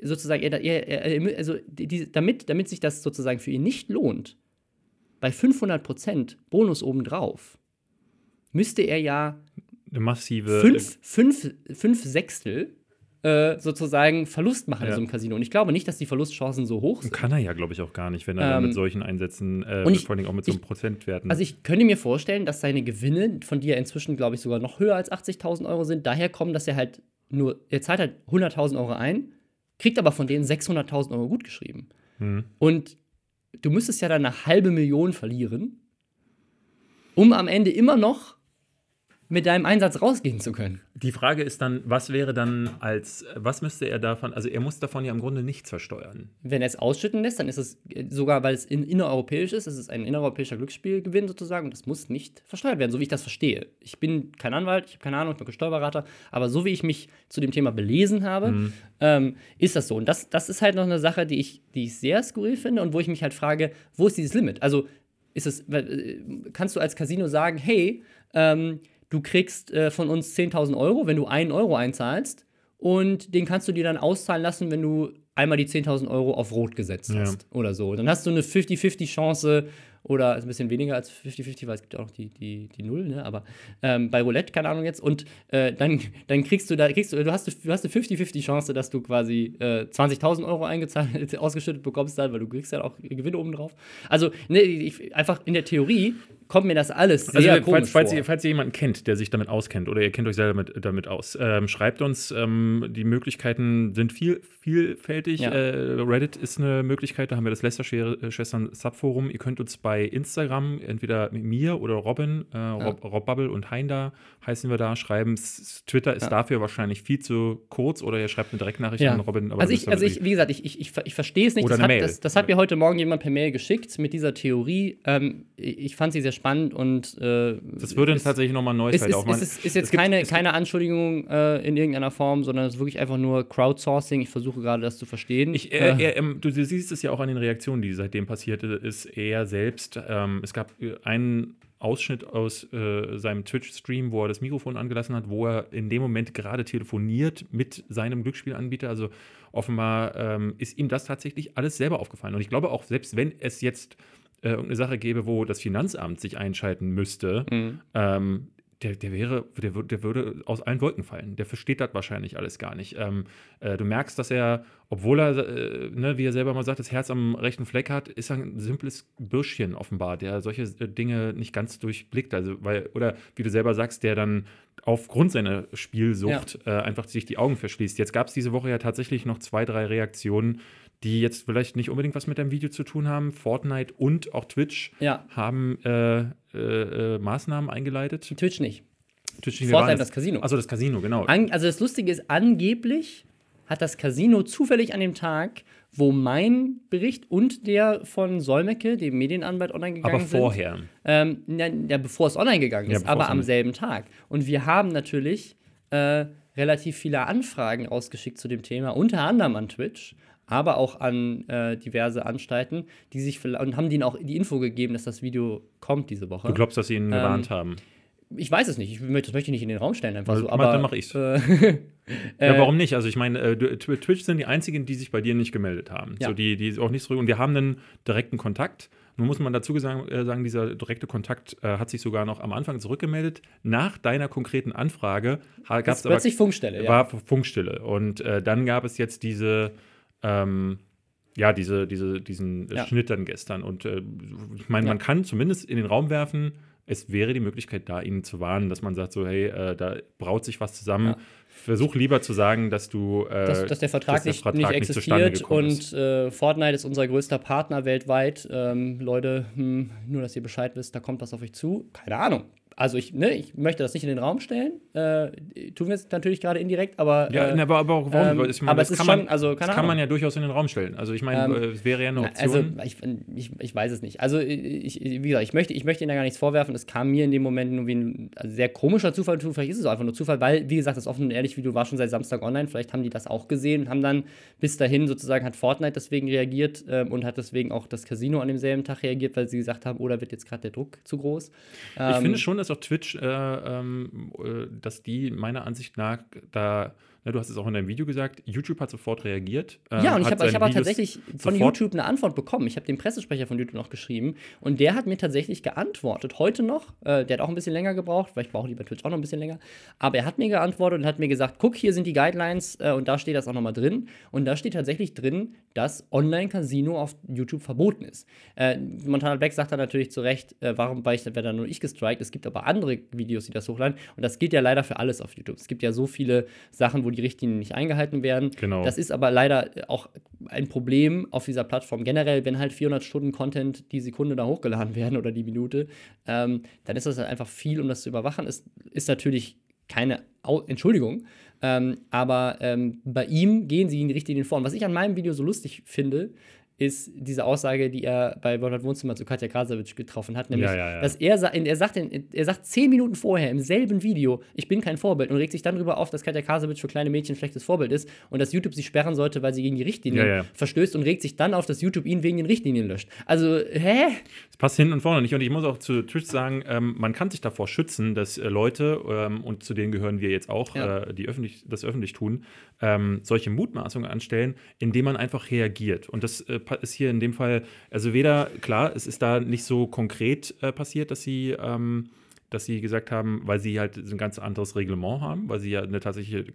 sozusagen er, er, er also die, damit, damit sich das sozusagen für ihn nicht lohnt, bei 500% Bonus obendrauf, müsste er ja Eine massive. fünf, fünf, fünf Sechstel äh, sozusagen Verlust machen in Ja. so einem Casino. Und ich glaube nicht, dass die Verlustchancen so hoch sind. Kann er ja, glaube ich, auch gar nicht, wenn er Ähm, mit solchen Einsätzen, äh, und ich- vor allem auch mit so einem ich- Prozentwerten. Also ich könnte mir vorstellen, dass seine Gewinne, von die er inzwischen, glaube ich, sogar noch höher als 80.000 Euro sind, daher kommen, dass er halt nur, er zahlt halt 100.000 Euro ein, kriegt aber von denen 600.000 Euro gut geschrieben. Hm. Und du müsstest ja dann eine halbe Million verlieren, um am Ende immer noch mit deinem Einsatz rausgehen zu können. Die Frage ist dann, was wäre dann als, was müsste er davon, also er muss davon ja im Grunde nichts versteuern. Wenn er es ausschütten lässt, dann ist es äh, sogar, weil es in, innereuropäisch ist, es ist ein innereuropäischer Glücksspielgewinn sozusagen und das muss nicht versteuert werden, so wie ich das verstehe. Ich bin kein Anwalt, ich habe keine Ahnung, ich bin kein Steuerberater, aber so wie ich mich zu dem Thema belesen habe, ähm, ist das so. Und das, das ist halt noch eine Sache, die ich, die ich sehr skurril finde und wo ich mich halt frage, wo ist dieses Limit? Also ist es, äh, kannst du als Casino sagen, hey, ähm, du kriegst äh, von uns 10.000 Euro, wenn du einen Euro einzahlst und den kannst du dir dann auszahlen lassen, wenn du einmal die 10.000 Euro auf Rot gesetzt Ja. hast oder so. Dann hast du eine 50-50 Chance oder ist ein bisschen weniger als 50-50, weil es gibt auch noch die, die, die Null, ne? aber ähm, bei Roulette, keine Ahnung jetzt, und äh, dann, dann kriegst du da, kriegst du, du hast, du hast eine 50-50 Chance, dass du quasi äh, 20.000 Euro eingezahlt, ausgeschüttet bekommst dann, weil du kriegst ja auch Gewinne oben drauf. Also, ne, ich, einfach in der Theorie kommt mir das alles sehr also, komisch falls, falls, vor. ihr, falls ihr jemanden kennt, der sich damit auskennt oder ihr kennt euch selber damit, damit aus, ähm, schreibt uns. Ähm, die Möglichkeiten sind viel, vielfältig. Ja. Äh, Reddit ist eine Möglichkeit, da haben wir das Lester-Schwestern Subforum. Ihr könnt uns bei Instagram, entweder mit mir oder Robin, äh, Rob, Rob Bubble und Hein da, heißen wir da, schreiben. Twitter ist Ja. dafür wahrscheinlich viel zu kurz oder ihr schreibt eine Direktnachricht Ja. an Robin. also das ich, also ich, wie gesagt, ich, ich, ich, ich verstehe es nicht. Oder das, eine hat, Mail. das, das hat mir heute Morgen jemand per Mail geschickt mit dieser Theorie. Ähm, ich ich fand sie sehr spannend und äh, das würde uns es- tatsächlich nochmal ein neues es Feld ist, aufmachen. es ist, ist jetzt Es gibt- keine, es keine Anschuldigung äh, in irgendeiner Form, sondern es ist wirklich einfach nur Crowdsourcing. Ich versuche gerade das zu verstehen. Ich, er, ähm, du, du siehst es ja auch an den Reaktionen, die seitdem passierte, ist er selbst. Ähm, es gab äh, einen Ausschnitt aus äh, seinem Twitch-Stream, wo er das Mikrofon angelassen hat, wo er in dem Moment gerade telefoniert mit seinem Glücksspielanbieter. Also offenbar ähm, ist ihm das tatsächlich alles selber aufgefallen. Und ich glaube auch, selbst wenn es jetzt äh, irgendeine Sache gäbe, wo das Finanzamt sich einschalten müsste, Mhm. ähm, der, der wäre, der, der würde aus allen Wolken fallen. Der versteht das wahrscheinlich alles gar nicht. Ähm, äh, du merkst, dass er, obwohl er, äh, ne, wie er selber mal sagt, das Herz am rechten Fleck hat, ist er ein simples Bürschchen offenbar, der solche äh, Dinge nicht ganz durchblickt. Also, weil, oder wie du selber sagst, der dann aufgrund seiner Spielsucht äh, einfach sich die Augen verschließt. Jetzt gab es diese Woche ja tatsächlich noch zwei, drei Reaktionen, die jetzt vielleicht nicht unbedingt was mit dem Video zu tun haben. Fortnite und auch Twitch ja, haben äh, äh, äh, Maßnahmen eingeleitet. Twitch nicht. Twitch wie Fortnite das Casino. Also das Casino, genau. An, also das Lustige ist, angeblich hat das Casino zufällig an dem Tag, wo mein Bericht und der von Solmecke, dem Medienanwalt, online gegangen Aber sind. vorher. Ähm, ja, ja, bevor es online gegangen Ja, ist, bevor aber am selben Tag. Und wir haben natürlich äh, relativ viele Anfragen rausgeschickt zu dem Thema, unter anderem an Twitch, aber auch an äh, diverse Anstalten, die sich vielleicht- und haben denen auch die Info gegeben, dass das Video kommt diese Woche. Du glaubst, dass sie ihn Ähm, gewarnt haben. ich weiß es nicht, ich, möchte- das möchte ich nicht in den Raum stellen, einfach Also, so. Aber dann mach ich's. Äh, ja, warum nicht? Also ich meine, äh, Twitch sind die einzigen, die sich bei dir nicht gemeldet haben. Ja. So, die, die auch nicht zurück. Und wir haben einen direkten Kontakt. Nun muss man dazu sagen, äh, sagen dieser direkte Kontakt äh, hat sich sogar noch am Anfang zurückgemeldet. Nach deiner konkreten Anfrage gab es plötzlich Funkstelle, ja. war Funkstille. Und äh, dann gab es jetzt diese, ähm, ja, diese, diese, diesen Ja. Schnitt dann gestern. Und äh, ich meine, Ja. man kann zumindest in den Raum werfen, es wäre die Möglichkeit da, ihnen zu warnen, dass man sagt, so, hey, äh, da braut sich was zusammen. Ja. Versuch lieber zu sagen, dass du äh, dass, dass der Vertrag, dass der nicht, Vertrag nicht zustande existiert und ist. äh, Fortnite ist unser größter Partner weltweit. Ähm, Leute, hm, nur dass ihr Bescheid wisst, da kommt was auf euch zu. Keine Ahnung. Also ich, ne, ich möchte das nicht in den Raum stellen. Äh, tun wir es natürlich gerade indirekt, aber Ja, äh, aber, aber auch warum? ähm, Ich meine, aber das es kann man, schon, also, das kann man ja durchaus in den Raum stellen. Also ich meine, Ähm, äh, es wäre ja eine Na, Option. Also, ich, ich, ich weiß es nicht. Also, ich, wie gesagt, ich möchte, ich möchte Ihnen da gar nichts vorwerfen. Es kam mir in dem Moment nur wie ein also sehr komischer Zufall. Vielleicht ist es auch einfach nur Zufall, weil, wie gesagt, das offen und ehrlich Video war schon seit Samstag online. Vielleicht haben die das auch gesehen und haben dann bis dahin sozusagen hat Fortnite deswegen reagiert ähm, und hat deswegen auch das Casino an demselben Tag reagiert, weil sie gesagt haben, oder wird jetzt gerade der Druck zu groß. Ich Ähm, finde schon, dass auch Twitch, äh, ähm, äh, dass die meiner Ansicht nach da, ne, du hast es auch in deinem Video gesagt, YouTube hat sofort reagiert. äh, Ja, und ich habe hab tatsächlich von YouTube eine Antwort bekommen. Ich habe den Pressesprecher von YouTube noch geschrieben und der hat mir tatsächlich geantwortet. Heute noch. Äh, der hat auch ein bisschen länger gebraucht, weil ich brauche die bei Twitch auch noch ein bisschen länger. Aber er hat mir geantwortet und hat mir gesagt: guck, hier sind die Guidelines äh, und da steht das auch nochmal drin. Und da steht tatsächlich drin, dass Online-Casino auf YouTube verboten ist. Äh, Montana Black sagt dann natürlich zu Recht, äh, warum war ich, werde dann nur ich gestrikt. Es gibt aber andere Videos, die das hochladen. Und das gilt ja leider für alles auf YouTube. Es gibt ja so viele Sachen, wo die Richtlinien nicht eingehalten werden. Genau. Das ist aber leider auch ein Problem auf dieser Plattform generell, wenn halt 400 Stunden Content die Sekunde da hochgeladen werden oder die Minute, ähm, dann ist das halt einfach viel, um das zu überwachen. Ist, ist natürlich keine Au Entschuldigung, ähm, aber ähm, bei ihm gehen sie in die Richtlinien vor. Und was ich an meinem Video so lustig finde, ist diese Aussage, die er bei World Wohnzimmer zu Katja Krasavitsch getroffen hat, nämlich, Ja, ja, ja. dass er, er, sagt, er sagt zehn Minuten vorher im selben Video, ich bin kein Vorbild und regt sich dann darüber auf, dass Katja Krasavitsch für kleine Mädchen ein schlechtes Vorbild ist und dass YouTube sie sperren sollte, weil sie gegen die Richtlinien verstößt und regt sich dann auf, dass YouTube ihn wegen den Richtlinien löscht. Also, hä? Es passt hinten und vorne nicht. Und ich muss auch zu Twitch sagen, ähm, man kann sich davor schützen, dass äh, Leute, ähm, und zu denen gehören wir jetzt auch, äh, die öffentlich, das öffentlich tun, ähm, solche Mutmaßungen anstellen, indem man einfach reagiert. Und das äh, ist hier in dem Fall, also weder, klar, es ist da nicht so konkret äh, passiert, dass sie. Ähm, dass sie gesagt haben, weil sie halt ein ganz anderes Reglement haben, weil sie ja eine tatsächliche äh,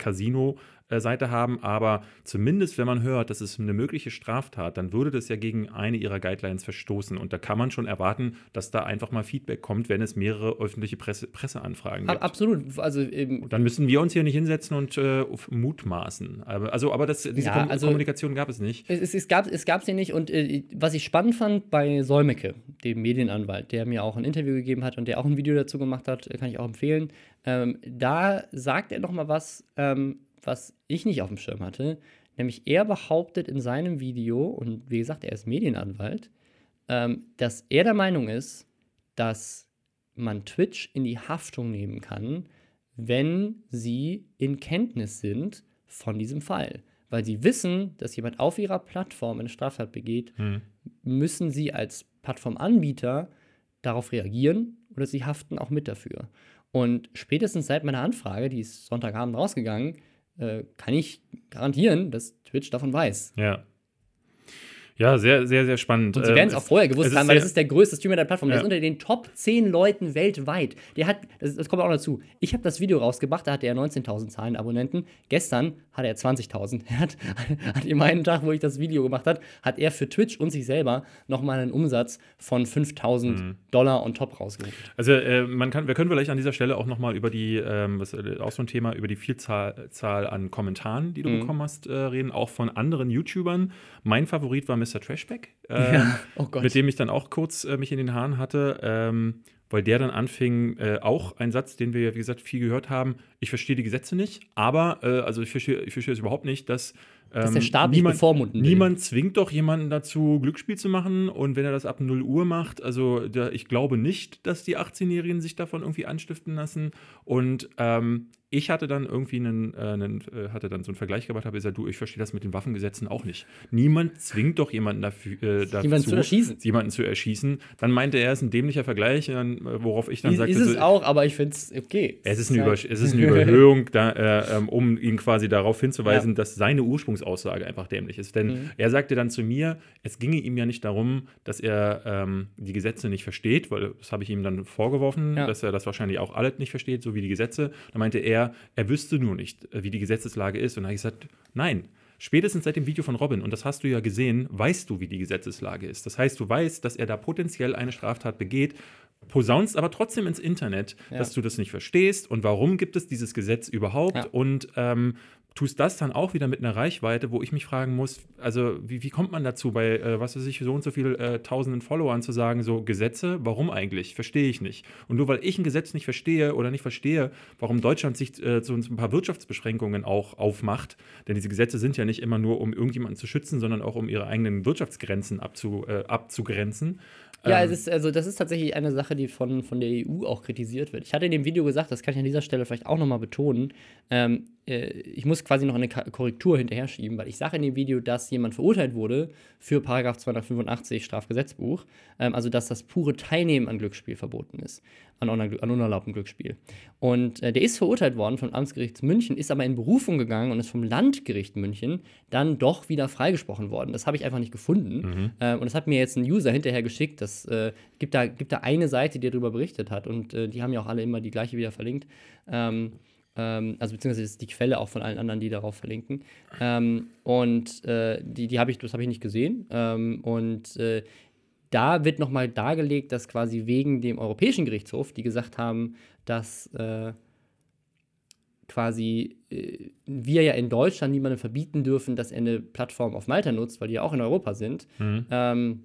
Seite haben, aber zumindest wenn man hört, das ist eine mögliche Straftat, dann würde das ja gegen eine ihrer Guidelines verstoßen. Und da kann man schon erwarten, dass da einfach mal Feedback kommt, wenn es mehrere öffentliche Presse, Presseanfragen gibt. Absolut. Also, eben, dann müssen wir uns hier nicht hinsetzen und äh, mutmaßen. Aber, also, aber das, diese ja, also, Kommunikation gab es nicht. Es, es, gab es gab sie nicht. Und äh, was ich spannend fand bei Solmecke, dem Medienanwalt, der mir auch ein Interview gegeben hat und der auch ein Video dazu gemacht hat, kann ich auch empfehlen. Ähm, da sagt er noch mal was, ähm, was ich nicht auf dem Schirm hatte. Nämlich er behauptet in seinem Video, und wie gesagt, er ist Medienanwalt, ähm, dass er der Meinung ist, dass man Twitch in die Haftung nehmen kann, wenn sie in Kenntnis sind von diesem Fall. Weil sie wissen, dass jemand auf ihrer Plattform eine Straftat begeht, hm. müssen sie als Plattformanbieter darauf reagieren oder sie haften auch mit dafür. Und spätestens seit meiner Anfrage, die ist Sonntagabend rausgegangen, äh, kann ich garantieren, dass Twitch davon weiß. Ja. Ja, sehr, sehr, sehr spannend. Und sie werden es auch vorher gewusst haben, weil das ist der größte Streamer der Plattform. Ja. Der ist unter den Top 10 Leuten weltweit. Der hat, das, das kommt auch dazu. Ich habe das Video rausgebracht, da hatte er 19.000 Zahlen Abonnenten. Gestern hatte er 20.000. Er hat, hat in meinen Tag, wo ich das Video gemacht habe, hat er für Twitch und sich selber nochmal einen Umsatz von 5.000 mhm. Dollar on top rausgeholt. Also äh, man kann, wir können vielleicht an dieser Stelle auch nochmal über die, ähm, was äh, auch so ein Thema, über die Vielzahl Zahl an Kommentaren, die du mhm. bekommen hast, äh, reden, auch von anderen YouTubern. Mein Favorit war Mr. Trashback, äh, ja. oh mit dem ich dann auch kurz äh, mich in den Haaren hatte, ähm, weil der dann anfing, äh, auch ein Satz, den wir, wie gesagt, viel gehört haben, ich verstehe die Gesetze nicht, aber, äh, also ich verstehe, ich verstehe es überhaupt nicht, dass dass der ähm, Staat niemand, nicht bevormunden will. Niemand zwingt doch jemanden dazu, Glücksspiel zu machen. Und wenn er das ab 0 Uhr macht, also da, ich glaube nicht, dass die 18-Jährigen sich davon irgendwie anstiften lassen. Und ähm, ich hatte dann irgendwie einen, äh, einen, äh, hatte dann so einen Vergleich gemacht, habe gesagt, du, ich verstehe das mit den Waffengesetzen auch nicht. Niemand zwingt doch jemanden dafür, äh, dazu, jemanden zu erschießen. jemanden zu erschießen. Dann meinte er, es ist ein dämlicher Vergleich, dann, äh, worauf ich dann sagte, ist es so, auch, aber ich finde es okay. Es ist, eine Über, es ist eine Überhöhung, da, äh, ähm, um ihn quasi darauf hinzuweisen, ja. dass seine Ursprungsaussage einfach dämlich ist. Denn mhm. er sagte dann zu mir, es ginge ihm ja nicht darum, dass er ähm, die Gesetze nicht versteht, weil das habe ich ihm dann vorgeworfen, ja. dass er das wahrscheinlich auch alles nicht versteht, so wie die Gesetze. Da meinte er, er, er wüsste nur nicht, äh, wie die Gesetzeslage ist. Und da habe ich gesagt, nein, Spätestens seit dem Video von Robin, und das hast du ja gesehen, weißt du, wie die Gesetzeslage ist. Das heißt, du weißt, dass er da potenziell eine Straftat begeht, posaunst aber trotzdem ins Internet, ja. dass du das nicht verstehst und warum gibt es dieses Gesetz überhaupt ja. und ähm, tust das dann auch wieder mit einer Reichweite, wo ich mich fragen muss, also wie, wie kommt man dazu, bei, äh, was weiß ich, so und so viel äh, tausenden Followern zu sagen, so Gesetze, warum eigentlich? Verstehe ich nicht. Und nur weil ich ein Gesetz nicht verstehe oder nicht verstehe, warum Deutschland sich äh, so ein paar Wirtschaftsbeschränkungen auch aufmacht, denn diese Gesetze sind ja nicht immer nur, um irgendjemanden zu schützen, sondern auch um ihre eigenen Wirtschaftsgrenzen abzu, äh, abzugrenzen. Ja, ähm, es ist, also das ist tatsächlich eine Sache, die von, von der EU auch kritisiert wird. Ich hatte in dem Video gesagt, das kann ich an dieser Stelle vielleicht auch nochmal betonen, ähm, äh, ich muss quasi noch eine Korrektur hinterher schieben, weil ich sage in dem Video, dass jemand verurteilt wurde für Paragraph 285 Strafgesetzbuch, ähm, also dass das pure Teilnehmen an Glücksspiel verboten ist, an, an unerlaubtem Glücksspiel. Und äh, der ist verurteilt worden vom Amtsgericht München, ist aber in Berufung gegangen und ist vom Landgericht München dann doch wieder freigesprochen worden. Das habe ich einfach nicht gefunden. Mhm. Äh, und das hat mir jetzt ein User hinterher geschickt. Das äh, gibt, da, gibt da eine Seite, die darüber berichtet hat. Und äh, die haben ja auch alle immer die gleiche wieder verlinkt. Ähm, ähm, also beziehungsweise ist die Quelle auch von allen anderen, die darauf verlinken. Ähm, und äh, die, die habe ich, das habe ich nicht gesehen. Ähm, und äh, da wird nochmal dargelegt, dass quasi wegen dem Europäischen Gerichtshof, die gesagt haben, dass äh, quasi äh, wir ja in Deutschland niemandem verbieten dürfen, dass er eine Plattform auf Malta nutzt, weil die ja auch in Europa sind. Mhm. Ähm,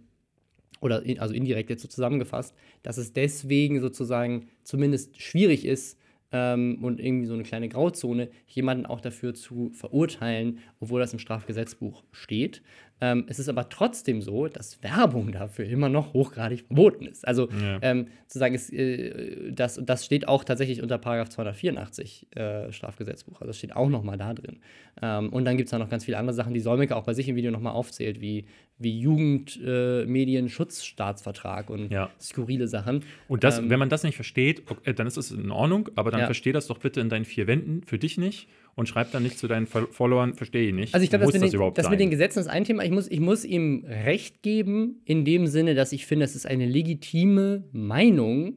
oder in, also indirekt jetzt so zusammengefasst, dass es deswegen sozusagen zumindest schwierig ist, ähm, und irgendwie so eine kleine Grauzone, jemanden auch dafür zu verurteilen, obwohl das im Strafgesetzbuch steht. Ähm, es ist aber trotzdem so, dass Werbung dafür immer noch hochgradig verboten ist. Also ja. ähm, zu sagen, ist, äh, das, das steht auch tatsächlich unter Paragraph 284 äh, Strafgesetzbuch. Also das steht auch noch mal da drin. Ähm, und dann gibt es da noch ganz viele andere Sachen, die Solmecke auch bei sich im Video noch mal aufzählt, wie, wie Jugendmedienschutzstaatsvertrag äh, und ja. skurrile Sachen. Und das, ähm, wenn man das nicht versteht, okay, dann ist es in Ordnung, aber dann ja. versteh das doch bitte in deinen vier Wänden, für dich nicht und schreib dann nicht zu deinen Followern, verstehe ich nicht. Also ich glaube, das, das, das mit den Gesetzen ist ein Thema. Ich muss, ich muss ihm recht geben, in dem Sinne, dass ich finde, es ist eine legitime Meinung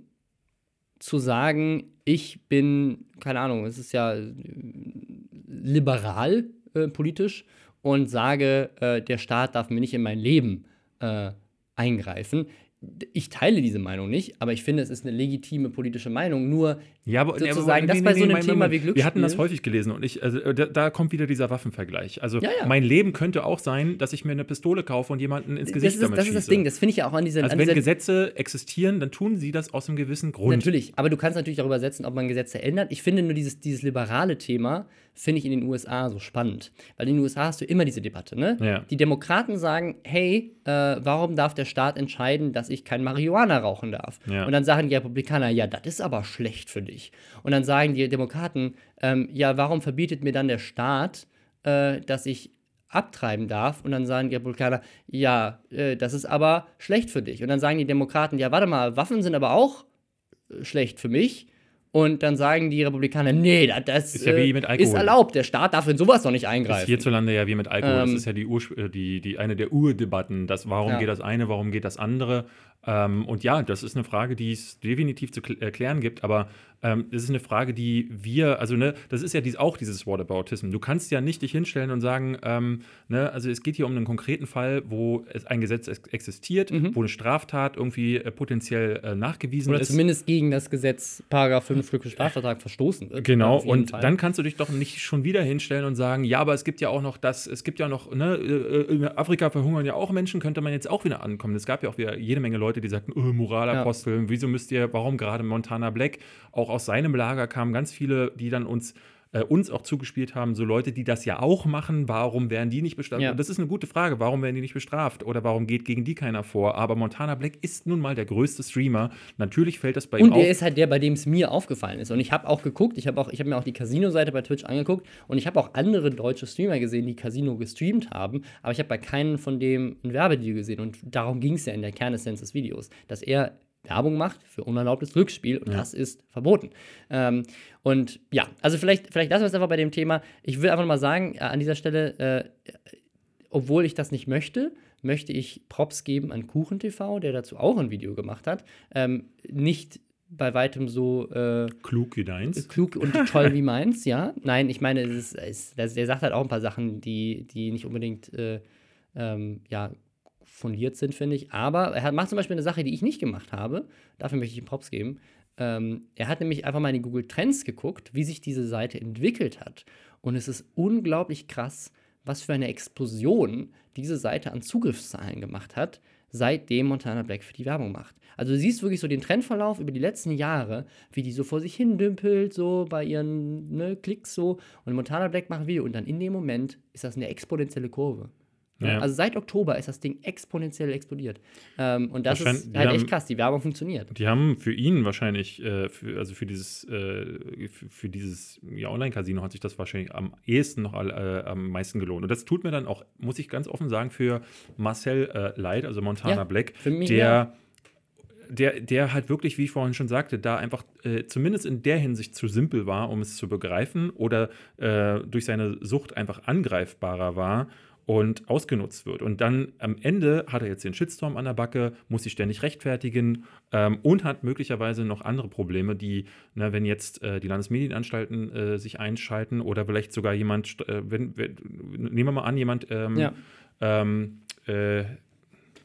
zu sagen, ich bin, keine Ahnung, es ist ja liberal äh, politisch und sage, äh, der Staat darf mir nicht in mein Leben äh, eingreifen ich teile diese Meinung nicht, aber ich finde, es ist eine legitime politische Meinung. Nur ja, aber, sozusagen, nee, nee, das bei so einem nee, Thema wie Glücksspiel. Wir hatten das häufig gelesen und ich, also, da, da kommt wieder dieser Waffenvergleich. Also ja, ja. mein Leben könnte auch sein, dass ich mir eine Pistole kaufe und jemanden ins Gesicht das ist, damit Das ist das Ding, das finde ich ja auch an dieser. Also an wenn dieser Gesetze existieren, dann tun sie das aus einem gewissen Grund. Natürlich, aber du kannst natürlich darüber setzen, ob man Gesetze ändert. Ich finde nur dieses, dieses liberale Thema, finde ich in den USA so spannend. Weil in den USA hast du immer diese Debatte, ne? Ja. Die Demokraten sagen, hey, äh, warum darf der Staat entscheiden, dass ich kein Marihuana rauchen darf? Ja. Und dann sagen die Republikaner, ja, das ist aber schlecht für dich. Und dann sagen die Demokraten, ähm, ja, warum verbietet mir dann der Staat, äh, dass ich abtreiben darf. Und dann sagen die Republikaner, ja, äh, das ist aber schlecht für dich. Und dann sagen die Demokraten, ja, warte mal, Waffen sind aber auch äh, schlecht für mich. Und dann sagen die Republikaner, nee, das ist, ja äh, ist erlaubt. Der Staat darf in sowas noch nicht eingreifen. Ist hierzulande ja wie mit Alkohol. Ähm, das ist ja die, Ur äh, die, die eine der Urdebatten. Das, warum ja. geht das eine, warum geht das andere? Ähm, und ja, das ist eine Frage, die es definitiv zu erklären gibt, aber ähm, das ist eine Frage, die wir, also ne, das ist ja dies, auch dieses Whataboutism. Du kannst ja nicht dich hinstellen und sagen, ähm, ne, also es geht hier um einen konkreten Fall, wo ein Gesetz existiert, mhm. wo eine Straftat irgendwie äh, potenziell äh, nachgewiesen Oder ist. Oder zumindest gegen das Gesetz Paragraph 5 Strafvertrag verstoßen wird. Genau, und Fall. dann kannst du dich doch nicht schon wieder hinstellen und sagen, ja, aber es gibt ja auch noch das, es gibt ja noch, ne, äh, in Afrika verhungern ja auch Menschen, könnte man jetzt auch wieder ankommen. Es gab ja auch wieder jede Menge Leute, die sagten, oh, Moralapostel, ja. wieso müsst ihr, warum gerade Montana Black auch aus seinem Lager kamen ganz viele, die dann uns äh, uns auch zugespielt haben, so Leute, die das ja auch machen, warum werden die nicht bestraft? Ja. Das ist eine gute Frage, warum werden die nicht bestraft oder warum geht gegen die keiner vor? Aber Montana Black ist nun mal der größte Streamer. Natürlich fällt das bei und ihm auf. Und er ist halt der, bei dem es mir aufgefallen ist. Und ich habe auch geguckt, ich habe auch, mir auch die Casino-Seite bei Twitch angeguckt und ich habe auch andere deutsche Streamer gesehen, die Casino gestreamt haben, aber ich habe bei keinem von dem ein Werbedeal gesehen. Und darum ging es ja in der Kernessenz des Videos, dass er Werbung macht für unerlaubtes Rückspiel und ja. das ist verboten. Ähm, und ja, also vielleicht, vielleicht lassen wir es einfach bei dem Thema. Ich will einfach mal sagen, äh, an dieser Stelle, äh, obwohl ich das nicht möchte, möchte ich Props geben an KuchenTV, der dazu auch ein Video gemacht hat. Ähm, nicht bei weitem so äh, klug wie deins. Klug und toll wie meins, ja. Nein, ich meine, es ist, es, der sagt halt auch ein paar Sachen, die, die nicht unbedingt äh, ähm, ja, fundiert sind, finde ich. Aber er macht zum Beispiel eine Sache, die ich nicht gemacht habe. Dafür möchte ich ihm Props geben. Ähm, er hat nämlich einfach mal in die Google Trends geguckt, wie sich diese Seite entwickelt hat. Und es ist unglaublich krass, was für eine Explosion diese Seite an Zugriffszahlen gemacht hat, seitdem Montana Black für die Werbung macht. Also du siehst wirklich so den Trendverlauf über die letzten Jahre, wie die so vor sich hin dümpelt, so bei ihren ne, Klicks so. Und Montana Black macht ein Video und dann in dem Moment ist das eine exponentielle Kurve. Ja. Also seit Oktober ist das Ding exponentiell explodiert. Ähm, und das ist halt haben, echt krass, die Werbung funktioniert. Die haben für ihn wahrscheinlich, äh, für, also für dieses, äh, für, für, dieses ja, Online-Casino hat sich das wahrscheinlich am ehesten noch all, äh, am meisten gelohnt. Und das tut mir dann auch, muss ich ganz offen sagen, für Marcel äh, Light, also Montana ja, Black, mich, der. Ja. Der, der halt wirklich, wie ich vorhin schon sagte, da einfach äh, zumindest in der Hinsicht zu simpel war, um es zu begreifen oder äh, durch seine Sucht einfach angreifbarer war und ausgenutzt wird. Und dann am Ende hat er jetzt den Shitstorm an der Backe, muss sich ständig rechtfertigen ähm, und hat möglicherweise noch andere Probleme, die, ne, wenn jetzt äh, die Landesmedienanstalten äh, sich einschalten oder vielleicht sogar jemand, äh, wenn, wenn, nehmen wir mal an, jemand ähm, ja. ähm, äh,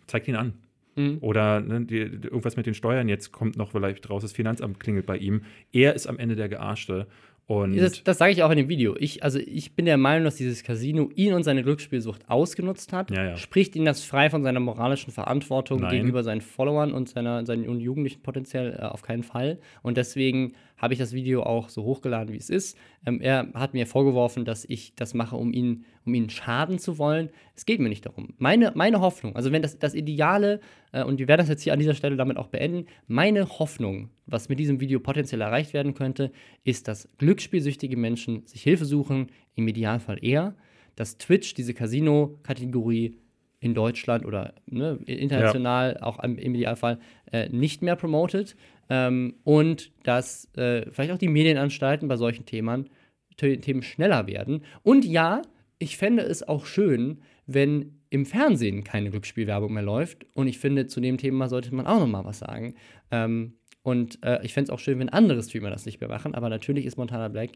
zeigt ihn an. Mhm. Oder ne, die, irgendwas mit den Steuern, jetzt kommt noch vielleicht raus, das Finanzamt klingelt bei ihm. Er ist am Ende der Gearschte. Und das, das sage ich auch in dem Video. Ich, also ich bin der Meinung, dass dieses Casino ihn und seine Glücksspielsucht ausgenutzt hat. Ja, ja. Spricht ihn das frei von seiner moralischen Verantwortung Nein. gegenüber seinen Followern und seiner, seinen Jugendlichen potenziell äh, auf keinen Fall. Und deswegen habe ich das Video auch so hochgeladen, wie es ist. Ähm, er hat mir vorgeworfen, dass ich das mache, um ihn, um ihn schaden zu wollen. Es geht mir nicht darum. Meine, meine Hoffnung, also wenn das, das Ideale, äh, und wir werden das jetzt hier an dieser Stelle damit auch beenden, meine Hoffnung, was mit diesem Video potenziell erreicht werden könnte, ist, dass glücksspielsüchtige Menschen sich Hilfe suchen, im Idealfall eher, dass Twitch diese Casino-Kategorie in Deutschland oder ne, international ja. auch im Idealfall äh, nicht mehr promotet ähm, und dass äh, vielleicht auch die Medienanstalten bei solchen Themen, Themen schneller werden. Und ja, ich fände es auch schön, wenn im Fernsehen keine Glücksspielwerbung mehr läuft. Und ich finde, zu dem Thema sollte man auch noch mal was sagen. Ähm, und äh, ich fände es auch schön, wenn andere Streamer das nicht mehr machen. Aber natürlich ist Montana Black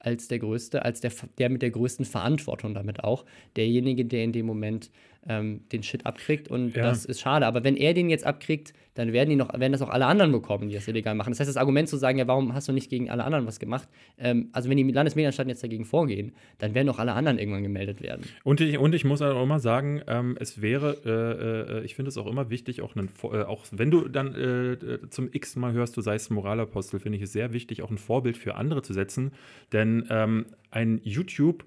als der Größte, als der, der mit der größten Verantwortung damit auch. Derjenige, der in dem Moment ähm, den Shit abkriegt und Ja. das ist schade. Aber wenn er den jetzt abkriegt, dann werden, die noch, werden das auch alle anderen bekommen, die das illegal machen. Das heißt, das Argument zu sagen, ja, warum hast du nicht gegen alle anderen was gemacht? Ähm, also wenn die Landesmedienanstalten jetzt dagegen vorgehen, dann werden auch alle anderen irgendwann gemeldet werden. Und ich, und ich muss auch immer sagen, ähm, es wäre, äh, äh, ich finde es auch immer wichtig, auch, einen, äh, auch wenn du dann äh, äh, zum x Mal hörst, du seist Moralapostel, finde ich es sehr wichtig, auch ein Vorbild für andere zu setzen. Denn ähm, ein YouTube,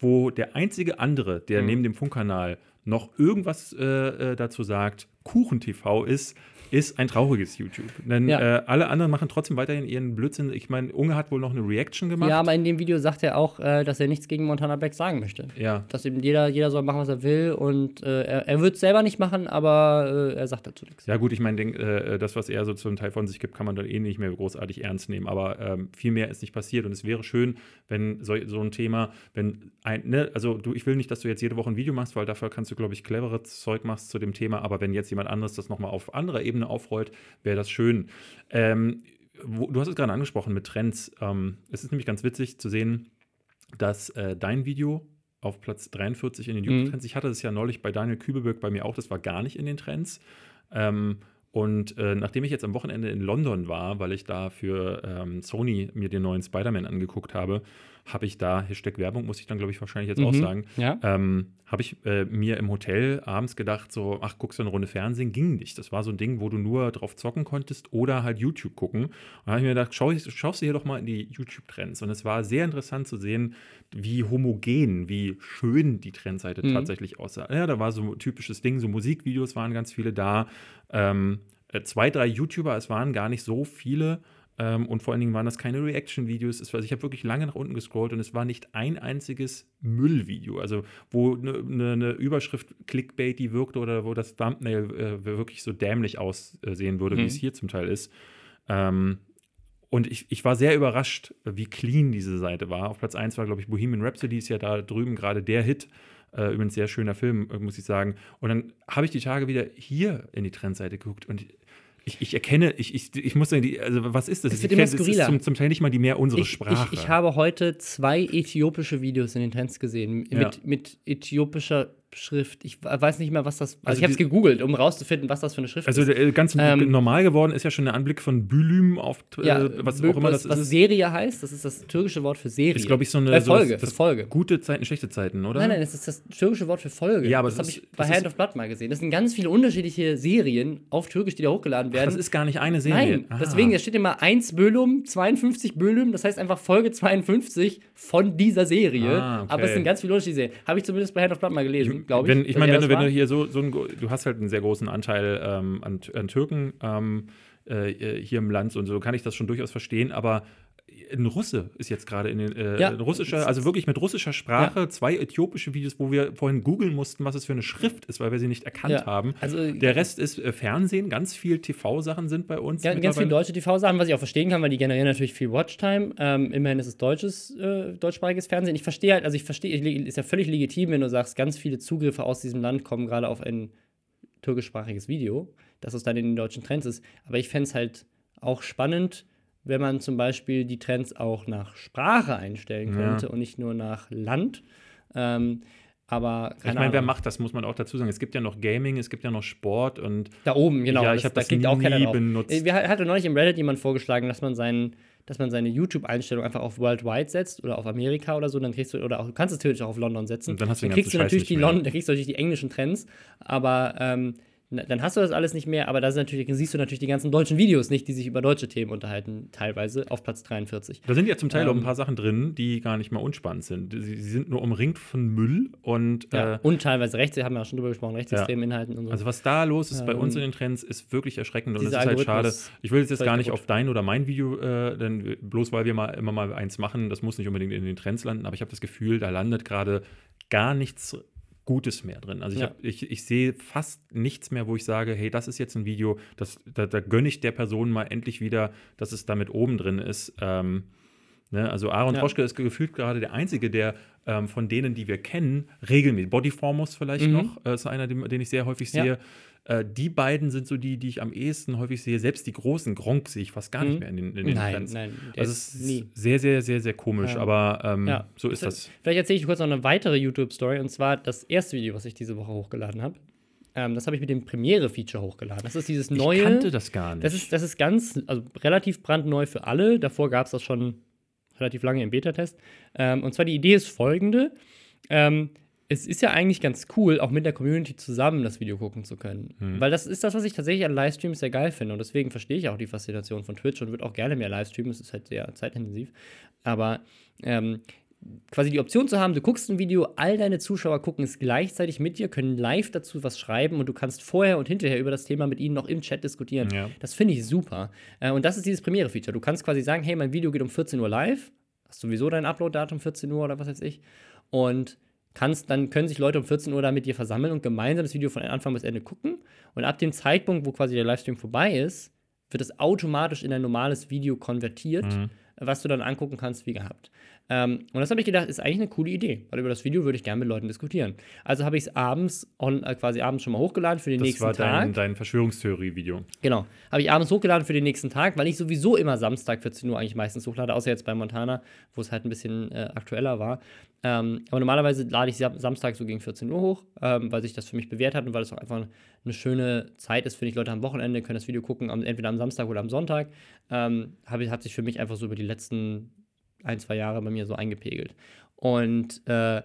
wo der einzige andere, der Mhm. neben dem Funkkanal noch irgendwas äh, äh, dazu sagt, KuchenTV ist, ist ein trauriges YouTube. Denn Ja. äh, alle anderen machen trotzdem weiterhin ihren Blödsinn. Ich meine, Unge hat wohl noch eine Reaction gemacht. Ja, aber in dem Video sagt er auch, äh, dass er nichts gegen Montana Black sagen möchte. ja. Dass eben jeder, jeder soll machen, was er will und äh, er, er wird es selber nicht machen, aber äh, er sagt dazu nichts. Ja, gut, ich meine, äh, das, was er so zum Teil von sich gibt, kann man dann eh nicht mehr großartig ernst nehmen. Aber ähm, viel mehr ist nicht passiert. Und es wäre schön, wenn so, so ein Thema, wenn ein, ne, also du, ich will nicht, dass du jetzt jede Woche ein Video machst, weil dafür kannst du, glaube ich, cleveres Zeug machst zu dem Thema. Aber wenn jetzt jemand anderes das nochmal auf anderer Ebene aufrollt, wäre das schön. Ähm, wo, du hast es gerade angesprochen mit Trends. Ähm, es ist nämlich ganz witzig zu sehen, dass äh, dein Video auf Platz 43 in den Mhm. YouTube-Trends, ich hatte das ja neulich bei Daniel Kübelberg bei mir auch, das war gar nicht in den Trends. Ähm, und äh, nachdem ich jetzt am Wochenende in London war, weil ich da für ähm, Sony mir den neuen Spider-Man angeguckt habe, habe ich da, Hashtag Werbung, muss ich dann, glaube ich, wahrscheinlich jetzt auch Mhm. sagen, Ja. ähm, habe ich äh, mir im Hotel abends gedacht, so, ach, guckst du eine Runde Fernsehen? Ging nicht. Das war so ein Ding, wo du nur drauf zocken konntest oder halt YouTube gucken. Und da habe ich mir gedacht, schau, schaust du hier doch mal in die YouTube-Trends. Und es war sehr interessant zu sehen, wie homogen, wie schön die Trendseite Mhm. tatsächlich aussah. Ja, da war so ein typisches Ding, so Musikvideos waren ganz viele da. Ähm, äh, zwei, drei YouTuber, es waren gar nicht so viele. Ähm, und vor allen Dingen waren das keine Reaction-Videos. Also ich habe wirklich lange nach unten gescrollt und es war nicht ein einziges Müllvideo. Also wo eine ne, ne Überschrift Clickbait, die wirkte oder wo das Thumbnail äh, wirklich so dämlich aussehen würde, wie Mhm. es hier zum Teil ist. Ähm, und ich, ich war sehr überrascht, wie clean diese Seite war. Auf Platz 1 war, glaube ich, Bohemian Rhapsody, ist ja da drüben gerade der Hit. Äh, übrigens sehr schöner Film, äh, muss ich sagen. Und dann habe ich die Tage wieder hier in die Trendseite geguckt und ich, ich erkenne, ich, ich, ich muss sagen, die, also was ist das? Es Ich wird erkenne- immer ist skurriler. zum, zum Teil nicht mal die mehr unsere Ich, Sprache. ich, ich habe heute zwei äthiopische Videos in den Trends gesehen. Mit, Ja. mit äthiopischer Schrift. Ich weiß nicht mehr, was das. Also, Also ich habe es gegoogelt, um rauszufinden, was das für eine Schrift also ist. der, ganz Ähm, normal geworden ist ja schon der Anblick von Bülüm auf Ja, äh, was auch immer das was ist. Serie heißt, das ist das türkische Wort für Serie. Ist, glaube ich, so eine äh, Folge, für das Folge. Gute Zeiten, schlechte Zeiten, oder? Nein, nein, das ist das türkische Wort für Folge. Ja, aber das das habe ich bei Hand of Blood mal gesehen. Das sind ganz viele unterschiedliche Serien auf Türkisch, die da hochgeladen Ach, werden. das ist gar nicht eine Serie. Nein, Ah. deswegen, da steht immer 1 Bölum, 52 Bölum, das heißt einfach Folge 52 von dieser Serie. Ah, okay. Aber es sind ganz viele unterschiedliche Serien. Habe ich zumindest bei Hand of Blood mal gelesen, glaube ich. Wenn, ich meine, wenn, du- wenn du hier so, so ein, du hast halt einen sehr großen Anteil ähm, an, an Türken ähm, äh, hier im Land und so kann ich das schon durchaus verstehen, aber ein Russe ist jetzt gerade in den, äh, Ja. russischer, also wirklich mit russischer Sprache, zwei äthiopische Videos, wo wir vorhin googeln mussten, was es für eine Schrift ist, weil wir sie nicht erkannt Ja. haben. Also- Der Rest ist äh, Fernsehen, ganz viel TV-Sachen sind bei uns. Ja, ganz viele deutsche TV-Sachen, was ich auch verstehen kann, weil die generieren natürlich viel Watchtime. Ähm, immerhin ist es deutsches, äh, deutschsprachiges Fernsehen. Ich verstehe halt, also ich verstehe, ist ja völlig legitim, wenn du sagst, ganz viele Zugriffe aus diesem Land kommen gerade auf ein türkischsprachiges Video, dass es dann in den deutschen Trends ist. Aber ich fände es halt auch spannend, wenn man zum Beispiel die Trends auch nach Sprache einstellen Ja. könnte und nicht nur nach Land. Ähm, aber Ich meine, wer macht das, muss man auch dazu sagen. Es gibt ja noch Gaming, es gibt ja noch Sport und Da oben, genau. Ja, ich hab da das klickt auch keiner nie drauf. benutzt. Wir hatte neulich im Reddit jemand vorgeschlagen, dass man seinen dass man seine YouTube-Einstellung einfach auf Worldwide setzt oder auf Amerika oder so, dann kriegst du, oder auch, du kannst es theoretisch auch auf London setzen. Und dann hast du den kriegst du natürlich die. London, dann kriegst du natürlich die englischen Trends, aber ähm, dann hast du das alles nicht mehr, aber da siehst du natürlich die ganzen deutschen Videos nicht, die sich über deutsche Themen unterhalten, teilweise auf Platz 43. Da sind ja zum Teil auch Ähm, ein paar Sachen drin, die gar nicht mal unspannend sind. Sie, sind nur umringt von Müll und Ja, äh, und teilweise rechts, wir haben ja auch schon drüber gesprochen, rechtsextremen Inhalten und so. also was da los ist bei Ähm, uns in den Trends, ist wirklich erschreckend und es ist halt schade. Ich will jetzt gar nicht kaputt. auf dein oder mein Video, äh, denn bloß weil wir mal immer mal eins machen, das muss nicht unbedingt in den Trends landen, aber ich habe das Gefühl, da landet gerade gar nichts Gutes mehr drin. Also ich, Ja. hab, ich, ich sehe fast nichts mehr, wo ich sage, hey, das ist jetzt ein Video, das, da, da gönne ich der Person mal endlich wieder, dass es damit oben drin ist. Ähm, Ne? Also Aaron Ja. Troschke ist gefühlt gerade der Einzige, der ähm, von denen, die wir kennen, regelmäßig, Bodyformos vielleicht Mhm. noch, äh, ist einer, den, den ich sehr häufig Ja. Äh, die beiden sind so die, die ich am ehesten häufig sehe. Selbst die großen Gronk sehe ich fast gar nicht Mhm. mehr in den, in den Nein, Trends. nein, Also ist es ist nie. sehr, sehr, sehr, sehr komisch, Ja. aber ähm, Ja. so ist das. Vielleicht erzähle ich kurz noch eine weitere YouTube-Story und zwar das erste Video, was ich diese Woche hochgeladen habe. Ähm, das habe ich mit dem Premiere-Feature hochgeladen. Das ist dieses neue. Ich kannte das gar nicht. Das ist, das ist ganz, also relativ brandneu für alle. Davor gab es das schon relativ lange im Beta-Test. Ähm, und zwar die Idee ist folgende. Ähm, es ist ja eigentlich ganz cool, auch mit der Community zusammen das Video gucken zu können. Weil das ist das, was ich tatsächlich an Livestreams sehr geil finde. Und deswegen verstehe ich auch die Faszination von Twitch und würde auch gerne mehr Livestreamen. Es ist halt sehr zeitintensiv. Aber ähm, quasi die Option zu haben, du guckst ein Video, all deine Zuschauer gucken es gleichzeitig mit dir, können live dazu was schreiben und du kannst vorher und hinterher über das Thema mit ihnen noch im Chat diskutieren. Ja. Das finde ich super. Äh, und das ist dieses Premiere-Feature. Du kannst quasi sagen, hey, mein Video geht um 14 Uhr live, hast sowieso dein Upload-Datum 14 Uhr oder was weiß ich. Und kannst, dann können sich Leute um 14 Uhr da mit dir versammeln und gemeinsam das Video von Anfang bis Ende gucken. Und ab dem Zeitpunkt, wo quasi der Livestream vorbei ist, wird es automatisch in ein normales Video konvertiert, Mhm. was du dann angucken kannst, wie gehabt. Ähm, und das habe ich gedacht, ist eigentlich eine coole Idee, weil über das Video würde ich gerne mit Leuten diskutieren. Also habe ich es abends, on, äh, quasi abends schon mal hochgeladen für den das nächsten war Tag. dein, dein Verschwörungstheorie-Video. Genau. Habe ich abends hochgeladen für den nächsten Tag, weil ich sowieso immer Samstag 14 Uhr eigentlich meistens hochlade, außer jetzt bei Montana, wo es halt ein bisschen äh, aktueller war. Ähm, aber normalerweise lade ich Sam- Samstag so gegen 14 Uhr hoch, ähm, weil sich das für mich bewährt hat und weil es auch einfach eine schöne Zeit ist, finde ich. Leute am Wochenende können das Video gucken, am, entweder am Samstag oder am Sonntag. Ähm, hab, ich- hat sich für mich einfach so über die letzten ein, zwei Jahre bei mir so eingepegelt. Und äh,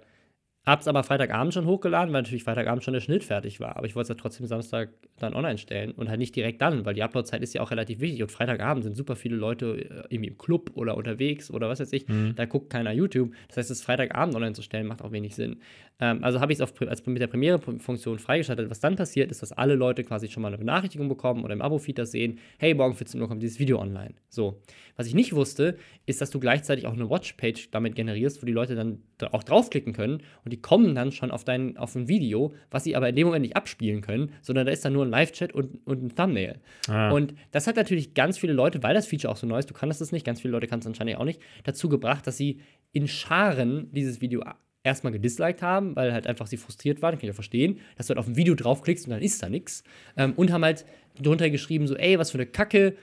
Hab's aber Freitagabend schon hochgeladen, weil natürlich Freitagabend schon der Schnitt fertig war. Aber ich wollte es ja trotzdem Samstag dann online stellen und halt nicht direkt dann, weil die Uploadzeit ist ja auch relativ wichtig. Und Freitagabend sind super viele Leute äh, irgendwie im Club oder unterwegs oder was weiß ich. Da guckt keiner YouTube. Das heißt, es Freitagabend online zu stellen, macht auch wenig Sinn. Ähm, also habe ich es als mit der Premiere-Funktion freigeschaltet. Was dann passiert, ist, dass alle Leute quasi schon mal eine Benachrichtigung bekommen oder im Abo-Feed das sehen. Hey, morgen 14 Uhr kommt dieses Video online. So. Was ich nicht wusste, ist, dass du gleichzeitig auch eine Watchpage damit generierst, wo die Leute dann da auch draufklicken können und die kommen dann schon auf dein auf ein Video, was sie aber in dem Moment nicht abspielen können, sondern da ist dann nur ein Live-Chat und, und ein Thumbnail. Ah. Und das hat natürlich ganz viele Leute, weil das Feature auch so neu ist, du kannst es nicht, ganz viele Leute kannst es anscheinend auch nicht, dazu gebracht, dass sie in Scharen dieses Video erstmal gedisliked haben, weil halt einfach sie frustriert waren, kann ich ja verstehen, dass du halt auf ein Video draufklickst und dann ist da nichts. Ähm, und haben halt drunter geschrieben, so, ey, was für eine Kacke,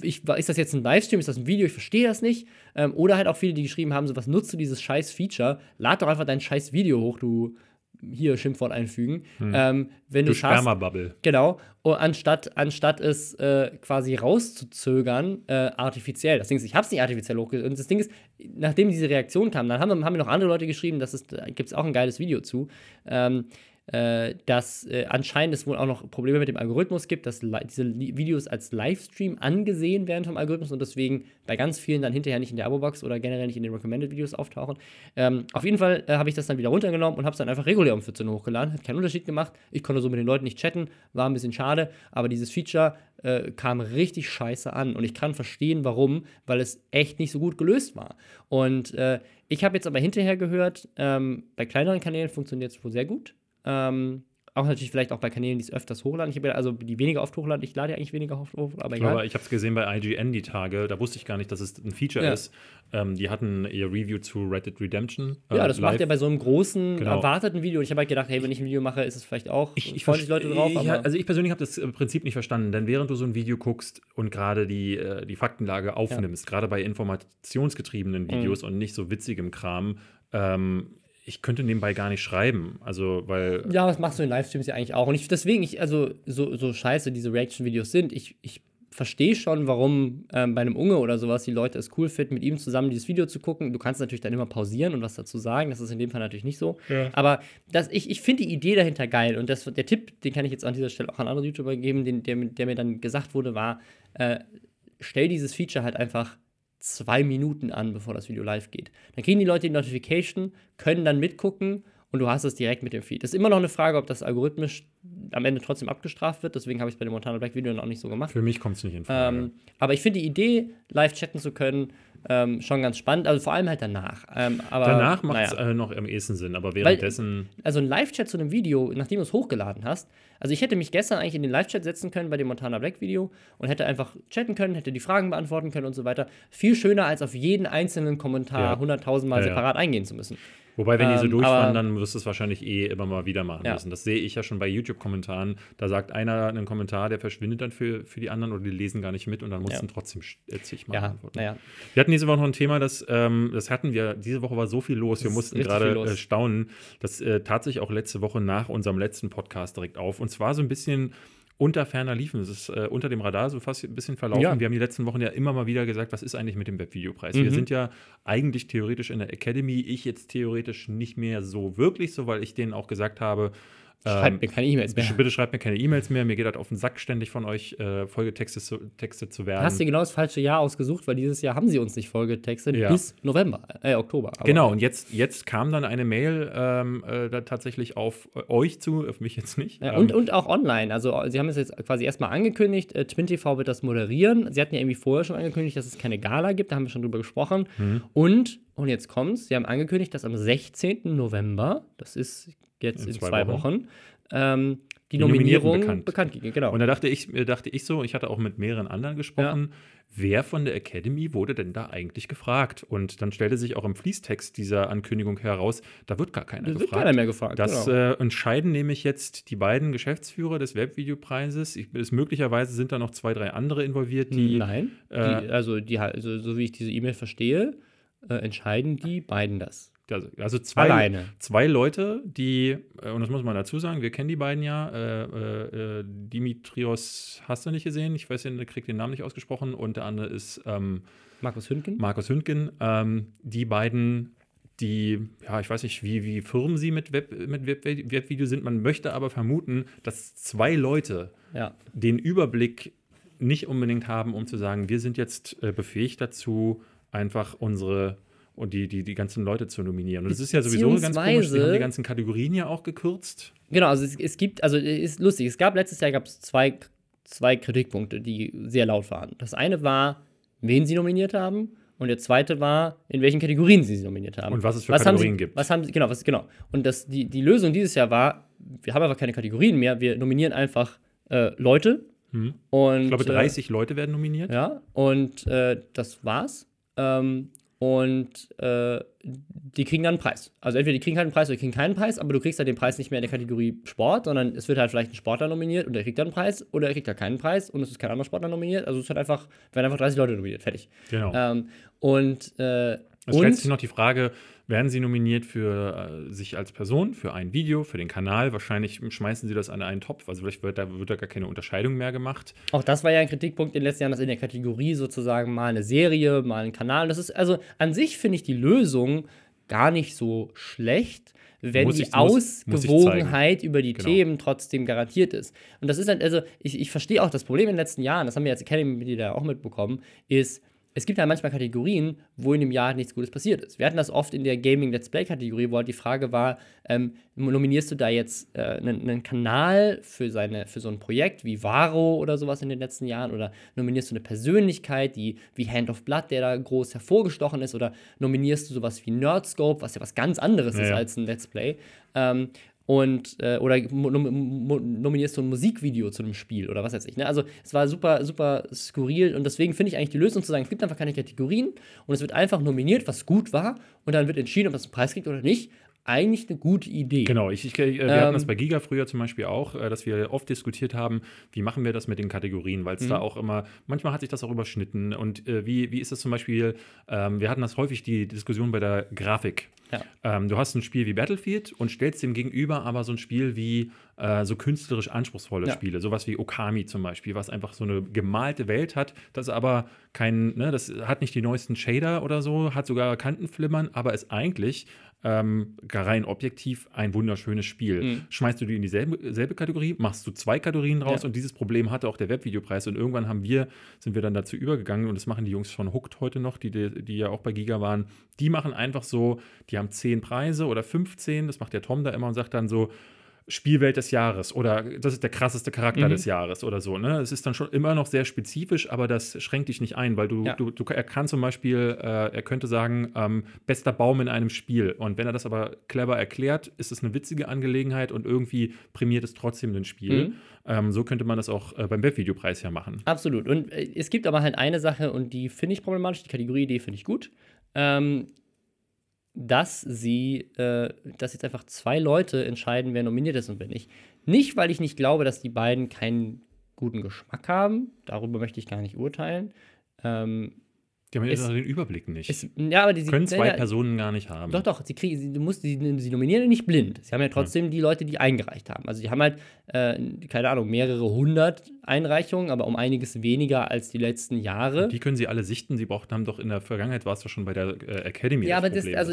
ich, ist das jetzt ein Livestream, ist das ein Video, ich verstehe das nicht. Ähm, oder halt auch viele, die geschrieben haben, so, was nutzt du dieses scheiß Feature? Lad doch einfach dein scheiß Video hoch, du hier Schimpfwort einfügen. Ähm, wenn du, Sperma-Bubble. Genau, und anstatt, anstatt es äh, quasi rauszuzögern, äh, artifiziell. Das Ding ist, ich habe es nicht artifiziell hochgeladen. Und das Ding ist, nachdem diese Reaktion kam, dann haben, haben mir noch andere Leute geschrieben, dass es, da gibt es auch ein geiles Video zu, ähm, äh, dass äh, anscheinend es wohl auch noch Probleme mit dem Algorithmus gibt, dass diese Videos als Livestream angesehen werden vom Algorithmus und deswegen bei ganz vielen dann hinterher nicht in der Abo-Box oder generell nicht in den Recommended-Videos auftauchen. Ähm, auf jeden Fall äh, habe ich das dann wieder runtergenommen und habe es dann einfach regulär um 14 Uhr hochgeladen. Hat keinen Unterschied gemacht. Ich konnte so mit den Leuten nicht chatten, war ein bisschen schade, aber dieses Feature äh, kam richtig scheiße an und ich kann verstehen, warum, weil es echt nicht so gut gelöst war. Und äh, ich habe jetzt aber hinterher gehört, ähm, bei kleineren Kanälen funktioniert es wohl sehr gut. Ähm, auch natürlich vielleicht auch bei Kanälen, die es öfters hochladen. Ich habe ja, also die weniger oft hochladen, ich lade ja eigentlich weniger oft hoch, aber egal. Aber ich habe es gesehen bei IGN die Tage, da wusste ich gar nicht, dass es ein Feature Ja. ist. Ähm, die hatten ihr Review zu Red Dead Redemption. ja, äh, das macht live. er bei so einem großen, Genau. erwarteten Video. Und ich habe halt gedacht, hey, wenn ich ein Video mache, ist es vielleicht auch, Ich, ich freuen sich Leute drauf. ich, aber also ich persönlich habe das Prinzip nicht verstanden, denn während du so ein Video guckst und gerade die, äh, die Faktenlage aufnimmst, gerade bei informationsgetriebenen Mhm. Videos und nicht so witzigem Kram, ähm, ich könnte nebenbei gar nicht schreiben. Also, weil Ja, das machst du in Livestreams ja eigentlich auch. Und ich, deswegen, ich, also so, so scheiße diese Reaction-Videos sind, ich, ich verstehe schon, warum ähm, bei einem Unge oder sowas die Leute es cool finden, mit ihm zusammen dieses Video zu gucken. Du kannst natürlich dann immer pausieren und was dazu sagen. Das ist in dem Fall natürlich nicht so. Aber das, ich, ich finde die Idee dahinter geil. Und das, der Tipp, den kann ich jetzt an dieser Stelle auch an andere YouTuber geben, den, der, der mir dann gesagt wurde, war, äh, stell dieses Feature halt einfach zwei Minuten an, bevor das Video live geht. Dann kriegen die Leute die Notification, können dann mitgucken und du hast es direkt mit dem Feed. Das ist immer noch eine Frage, ob das algorithmisch am Ende trotzdem abgestraft wird. Deswegen habe ich es bei dem Montana Black Video auch nicht so gemacht. für mich kommt es nicht in Frage. Ähm, aber ich finde die Idee, live chatten zu können, ähm, schon ganz spannend, also vor allem halt danach. Ähm, aber, Danach macht es naja. äh, noch am ehesten Sinn, aber währenddessen. Also ein Live-Chat zu einem Video, nachdem du es hochgeladen hast. Also ich hätte mich gestern eigentlich in den Live-Chat setzen können bei dem Montana Black Video und hätte einfach chatten können, hätte die Fragen beantworten können und so weiter. Viel schöner, als auf jeden einzelnen Kommentar Ja. 100.000 Mal Ja, ja. separat eingehen zu müssen. Wobei, wenn die so Ähm, durchfahren, dann wirst du es wahrscheinlich eh immer mal wieder machen Ja. müssen. Das sehe ich ja schon bei YouTube-Kommentaren. Da sagt einer einen Kommentar, der verschwindet dann für, für die anderen oder die lesen gar nicht mit und dann mussten Ja. trotzdem äh, zigmal Ja, antworten. naja. Wir hatten diese Woche noch ein Thema, das, ähm, das hatten wir, diese Woche war so viel los, wir ist mussten gerade äh, staunen. Das äh, tat sich auch letzte Woche nach unserem letzten Podcast direkt auf. Und zwar so ein bisschen unter ferner liefen. Es ist äh, unter dem Radar so fast ein bisschen verlaufen. Ja. Wir haben die letzten Wochen ja immer mal wieder gesagt, was ist eigentlich mit dem Webvideopreis? Wir Mhm. sind ja eigentlich theoretisch in der Academy, ich jetzt theoretisch nicht mehr so wirklich so, weil ich denen auch gesagt habe, Schreibt ähm, mir keine E-Mails mehr. Bitte schreibt mir keine E-Mails mehr. Mir geht das auf den Sack, ständig von euch äh, Folgetexte zu, Texte zu werden. Hast du genau das falsche Jahr ausgesucht, weil dieses Jahr haben sie uns nicht vollgetextet Ja. bis November, äh, Oktober. Aber- Genau, und jetzt, jetzt kam dann eine Mail ähm, äh, da tatsächlich auf äh, euch zu, auf mich jetzt nicht. Ja, Ähm, und, und auch online. Also, sie haben es jetzt quasi erstmal angekündigt. Äh, Twin TV wird das moderieren. Sie hatten ja irgendwie vorher schon angekündigt, dass es keine Gala gibt. Da haben wir schon drüber gesprochen. Mhm. Und, und jetzt kommt's. Sie haben angekündigt, dass am 16. November, das ist jetzt In in, zwei zwei, Wochen. Wochen, ähm, die, Die Nominierung bekannt. bekannt, Genau. Und da dachte ich, äh, dachte ich so, ich hatte auch mit mehreren anderen gesprochen, wer von der Academy wurde denn da eigentlich gefragt? Und dann stellte sich auch im Fließtext dieser Ankündigung heraus, da wird gar keiner da wird gefragt. keiner mehr gefragt. Das genau. äh, entscheiden nämlich jetzt die beiden Geschäftsführer des Webvideopreises. Ich, es, möglicherweise sind da noch zwei, drei andere involviert, die. Nein. äh, die, also, die, also, so wie ich diese E-Mail verstehe, äh, entscheiden die beiden das. Also, also zwei, Alleine. zwei Leute, die, äh, und das muss man dazu sagen, wir kennen die beiden ja, äh, äh, äh, Dimitrios hast du nicht gesehen, ich weiß, der kriegt den Namen nicht ausgesprochen, und der andere ist ähm, Markus Hündgen? Markus Hündgen. Ähm, die beiden, die, ja, ich weiß nicht, wie, wie firm sie mit, Web, mit Web, Webvideo sind, man möchte aber vermuten, dass zwei Leute ja. den Überblick nicht unbedingt haben, um zu sagen, wir sind jetzt äh, befähigt dazu, einfach unsere und die, die, die ganzen Leute zu nominieren. Und das ist ja sowieso ganz komisch. Sie Beziehungsweise- haben die ganzen Kategorien ja auch gekürzt. Genau, also es, es gibt, also ist lustig, es gab letztes Jahr gab es zwei, zwei Kritikpunkte, die sehr laut waren. Das eine war, wen sie nominiert haben, und der zweite war, in welchen Kategorien sie sie nominiert haben. Und was es für haben Kategorien sie, gibt. Was haben sie, genau, was, genau. Und das, die, die Lösung dieses Jahr war, wir haben einfach keine Kategorien mehr, wir nominieren einfach äh, Leute. Hm. Und, Ich glaube, äh, 30 Leute werden nominiert. ja, und äh, das war's. Ähm, und äh, die kriegen dann einen Preis. Also entweder die kriegen halt einen Preis oder die kriegen keinen Preis, aber du kriegst halt den Preis nicht mehr in der Kategorie Sport, sondern es wird halt vielleicht ein Sportler nominiert und der kriegt dann einen Preis oder er kriegt halt keinen Preis und es ist kein anderer Sportler nominiert. Also es wird einfach, werden einfach 30 Leute nominiert, fertig. Genau. Ähm, und äh, Es stellt sich noch die Frage, werden sie nominiert für äh, sich als Person, für ein Video, für den Kanal? Wahrscheinlich schmeißen sie das an einen Topf. Also vielleicht wird da, wird da gar keine Unterscheidung mehr gemacht. auch das war ja ein Kritikpunkt in den letzten Jahren, dass in der Kategorie sozusagen mal eine Serie, mal ein Kanal. Das ist also an sich finde ich die Lösung gar nicht so schlecht, wenn Muss die ich- muss- muss Ausgewogenheit über die Genau. Themen trotzdem garantiert ist. Und das ist halt, also ich, ich verstehe auch das Problem in den letzten Jahren, das haben wir als Academy-Mitglieder auch mitbekommen, ist, es gibt halt manchmal Kategorien, wo in dem Jahr nichts Gutes passiert ist. Wir hatten das oft in der Gaming-Let's Play-Kategorie, wo halt die Frage war, ähm, nominierst du da jetzt äh, einen, einen Kanal für, seine, für so ein Projekt wie Varo oder sowas in den letzten Jahren oder nominierst du eine Persönlichkeit, die wie Hand of Blood, der da groß hervorgestochen ist oder nominierst du sowas wie Nerdscope, was ja was ganz anderes Ja, ist ja. als ein Let's Play. Ähm, und äh, oder nominierst du ein Musikvideo zu einem Spiel oder was weiß ich. Ne? Also es war super, super skurril und deswegen finde ich eigentlich die Lösung zu sagen, es gibt einfach keine Kategorien und es wird einfach nominiert, was gut war und dann wird entschieden, ob das einen Preis kriegt oder nicht. Eigentlich eine gute Idee. Genau, ich, ich, äh, wir hatten Ähm, das bei Giga früher zum Beispiel auch, äh, dass wir oft diskutiert haben, wie machen wir das mit den Kategorien, weil es da Mhm. auch immer, manchmal hat sich das auch überschnitten. Und äh, wie, wie ist das zum Beispiel, ähm, wir hatten das häufig die Diskussion bei der Grafik. Ja. Ähm, du hast ein Spiel wie Battlefield und stellst dem gegenüber aber so ein Spiel wie äh, so künstlerisch anspruchsvolle Ja. Spiele, sowas wie Okami zum Beispiel, was einfach so eine gemalte Welt hat, das aber kein, ne, das hat nicht die neuesten Shader oder so, hat sogar Kantenflimmern, aber ist eigentlich ähm, rein objektiv ein wunderschönes Spiel. Mhm. Schmeißt du die in dieselbe selbe Kategorie, machst du zwei Kategorien raus Ja. und dieses Problem hatte auch der Webvideopreis und irgendwann haben wir, sind wir dann dazu übergegangen und das machen die Jungs von Hooked heute noch, die, die, die ja auch bei Giga waren, die machen einfach so, die haben zehn Preise oder 15, das macht der Tom da immer und sagt dann so, Spielwelt des Jahres oder das ist der krasseste Charakter Mhm. des Jahres oder so. Ne? Es ist dann schon immer noch sehr spezifisch, aber das schränkt dich nicht ein, weil du, Ja. du, du er kann zum Beispiel, äh, er könnte sagen, ähm, bester Baum in einem Spiel. Und wenn er das aber clever erklärt, ist es eine witzige Angelegenheit und irgendwie prämiert es trotzdem ein Spiel. Mhm. Ähm, so könnte man das auch äh, beim Webvideopreis ja machen. Absolut. Und äh, es gibt aber halt eine Sache, und die finde ich problematisch, die Kategorieidee finde ich gut, ähm, dass sie, äh, dass jetzt einfach zwei Leute entscheiden, wer nominiert ist und wer nicht. Nicht, weil ich nicht glaube, dass die beiden keinen guten Geschmack haben, darüber möchte ich gar nicht urteilen. Ähm, Die haben ja Es- den Überblick nicht. es, ja, aber die sie- Können zwei ja, Personen gar nicht haben. Doch, doch, sie, kriegen, sie, du musst, sie, sie nominieren ja nicht blind. Sie haben ja trotzdem die Leute, die eingereicht haben. Also die haben halt, äh, keine Ahnung, mehrere hundert Einreichungen, aber um einiges weniger als die letzten Jahre. Die können sie alle sichten. Sie brauchten, haben doch in der Vergangenheit, war es doch schon bei der äh, Academy. Ja, aber das, Problem, also,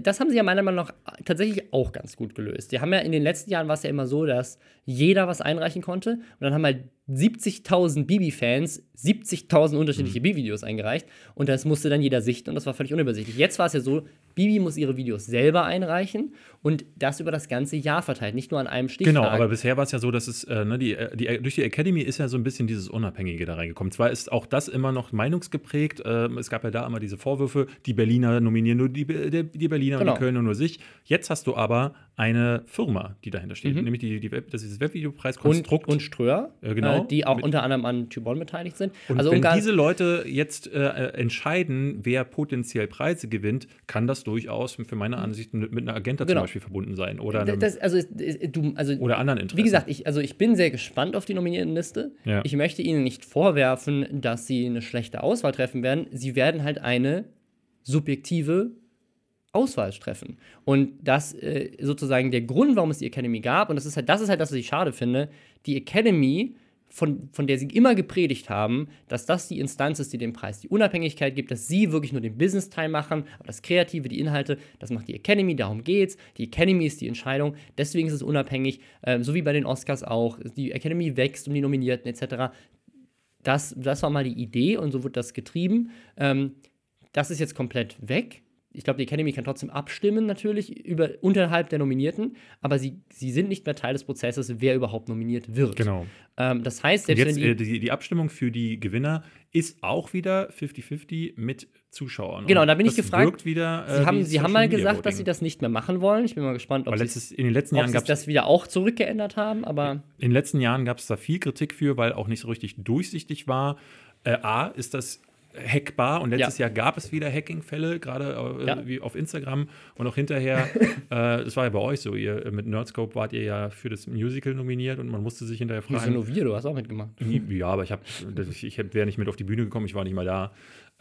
das haben sie ja meiner Meinung nach tatsächlich auch ganz gut gelöst. Die haben ja in den letzten Jahren war es ja immer so, dass jeder was einreichen konnte und dann haben halt 70.000 Bibi-Fans 70.000 unterschiedliche Bibi-Videos eingereicht und das musste dann jeder sichten und das war völlig unübersichtlich. Jetzt war es ja so, Bibi muss ihre Videos selber einreichen und das über das ganze Jahr verteilt, nicht nur an einem Stichtag. Genau, aber bisher war es ja so, dass es, äh, ne, die, äh, die, durch die Academy ist ja so ein bisschen dieses Unabhängige da reingekommen. Zwar ist auch das immer noch meinungsgeprägt, ähm, es gab ja da immer diese Vorwürfe, die Berliner nominieren nur die, die, die Berliner Genau. und die Kölner nur sich. Jetzt hast du aber eine Firma, die dahinter steht, Mhm. nämlich die, die Web, das ist das und, Webvideopreiskonstrukt. und Ströer, Ja, genau. äh, die auch Mit- unter anderem an Tybon beteiligt sind. Und also wenn diese Leute jetzt äh, äh, entscheiden, wer potenziell Preise gewinnt, kann das durchaus für meine Ansicht mit, mit einer Agenda Genau. zum Beispiel verbunden sein oder, einem, das, also, es- du, also oder anderen Interessen. Wie gesagt, ich, also ich bin sehr gespannt auf die Nominiertenliste. Ja. Ich möchte Ihnen nicht vorwerfen, dass Sie eine schlechte Auswahl treffen werden. Sie werden halt eine subjektive Auswahl treffen. Und das äh, sozusagen der Grund, warum es die Academy gab, und das ist halt, das ist halt das, was ich schade finde, die Academy, von, von der sie immer gepredigt haben, dass das die Instanz ist, die dem Preis die Unabhängigkeit gibt, dass sie wirklich nur den Business-Teil machen, aber das Kreative, die Inhalte, das macht die Academy, darum geht's. Die Academy ist die Entscheidung, deswegen ist es unabhängig, ähm, so wie bei den Oscars auch. Die Academy wächst um die Nominierten etc. Das, das war mal die Idee und so wird das getrieben. Ähm, das ist jetzt komplett weg. Ich glaube, die Academy kann trotzdem abstimmen, natürlich, über, unterhalb der Nominierten, aber sie, sie sind nicht mehr Teil des Prozesses, wer überhaupt nominiert wird. Genau. Ähm, das heißt, selbst jetzt wenn äh, die, die, die Abstimmung für die Gewinner ist auch wieder 50-50 mit Zuschauern. Genau, Und da bin ich gefragt, wieder, äh, Sie haben, sie haben mal gesagt, dass sie Voting. das nicht mehr machen wollen. Ich bin mal gespannt, ob letztes, in den letzten Jahren sie das wieder auch zurückgeändert haben, aber in den letzten Jahren gab es da viel Kritik für, weil auch nicht so richtig durchsichtig war. Äh, A, ist das hackbar und letztes Ja. Jahr gab es wieder Hacking-Fälle, gerade äh, Ja. wie auf Instagram und auch hinterher, äh, das war ja bei euch so, ihr mit Nerdscope wart ihr ja für das Musical nominiert und man musste sich hinterher wieso fragen, nur wir, du hast auch mitgemacht. Ja, aber ich ich, ich wäre nicht mit auf die Bühne gekommen, ich war nicht mal da.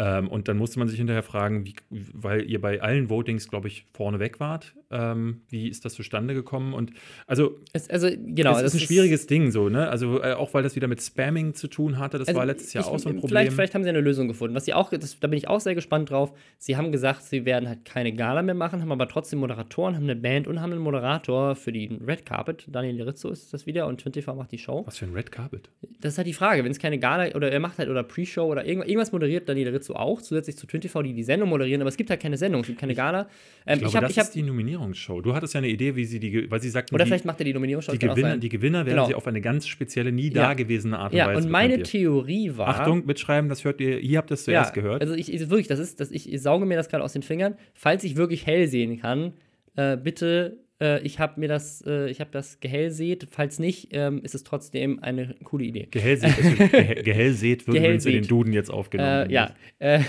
Ähm, und dann musste man sich hinterher fragen, wie, weil ihr bei allen Votings, glaube ich, vorne weg wart. Ähm, wie ist das zustande gekommen? Und also, Es, also, genau, es ist ein schwieriges Ding so, ne? Also äh, auch weil das wieder mit Spamming zu tun hatte, das Also war letztes Jahr ich- auch so ein Problem. Vielleicht, vielleicht haben sie eine Lösung gefunden. Was sie auch, das, da bin ich auch sehr gespannt drauf. Sie haben gesagt, sie werden halt keine Gala mehr machen, haben aber trotzdem Moderatoren, haben eine Band und haben einen Moderator für die Red Carpet. Daniel Lerizzo ist das wieder und Twin TV macht die Show. Was für ein Red Carpet. Das ist halt die Frage, wenn es keine Gala oder er macht halt oder Pre-Show oder irgend, irgendwas moderiert Daniel Lerizzo auch, zusätzlich zu Twin TV, die die Sendung moderieren, aber es gibt halt keine Sendung, es gibt keine Gala. Ähm, Ich glaube, ich das ich hab, ist die Nominierungsshow. Du hattest ja eine Idee, wie sie die, weil sie sagten, oder die, vielleicht macht er die Nominierungsshow. die, Gewinner, die Gewinner werden Genau. sie auf eine ganz spezielle, nie Ja. dagewesene Art und Ja, Weise und meine. Theorie war. Achtung, mitschreiben, das hört ihr, ihr habt das zuerst gehört. Also ich, ich wirklich, das ist, das, ich, ich sauge mir das gerade aus den Fingern. Falls ich wirklich hell sehen kann, äh, bitte, äh, ich habe mir das, äh, ich habe das gehellseht. Falls nicht, ähm, ist es trotzdem eine coole Idee. Gehellseht, Gehe- Gehellseht wird übrigens in den. Duden jetzt aufgenommen. Äh, ja, äh,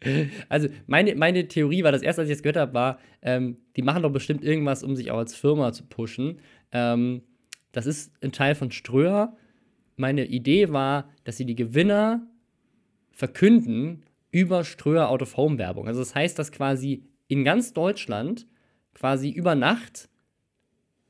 also meine, meine Theorie war, das erste, als ich das gehört habe, war, ähm, die machen doch bestimmt irgendwas, um sich auch als Firma zu pushen. Ähm, das ist ein Teil von Ströer. Meine Idee war, dass sie die Gewinner verkünden über Ströer Out-of-Home-Werbung. Also das heißt, dass quasi in ganz Deutschland quasi über Nacht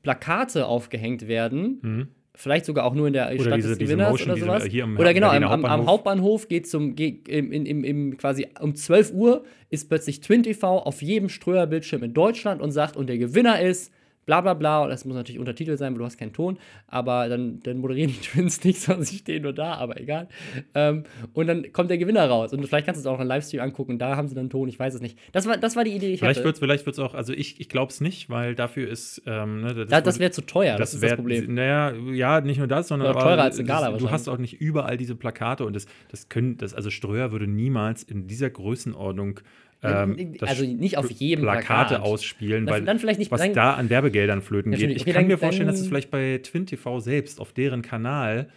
Plakate aufgehängt werden, Mhm. vielleicht sogar auch nur in der Stadt diese- des diese Gewinners Motion, oder diese- sowas. hier am oder genau, am, am, Hauptbahnhof. Hauptbahnhof geht zum geht, im, im, im, im quasi um 12 Uhr ist plötzlich Twin TV auf jedem Ströer-Bildschirm in Deutschland und sagt, und der Gewinner ist bla bla bla. Und das muss natürlich Untertitel sein, weil du hast keinen Ton. Aber dann, dann moderieren die Twins nicht, sondern sie stehen nur da, aber egal. Ähm, und dann kommt der Gewinner raus. Und vielleicht kannst du es auch einen Livestream angucken. Da haben sie dann Ton, ich weiß es nicht. Das war, das war die Idee, die ich Vielleicht hatte. wird es vielleicht wird's auch, also ich, ich glaube es nicht, weil dafür ist. Ähm, ne, Da- das wäre zu teuer, das, ist wär- das Problem. Naja, ja, nicht nur das, sondern Oder teurer als eine das- Gala Du hast auch nicht überall diese Plakate und das, das können, das, also Ströer würde niemals in dieser Größenordnung ähm, das Also nicht auf jedem Plakate Plakat. ausspielen, weil dann vielleicht nicht- was dann- da an Werbegeldern flöten Ja, geht. Ich Okay, kann dann- mir vorstellen, dass es vielleicht bei Twin TV selbst auf deren Kanal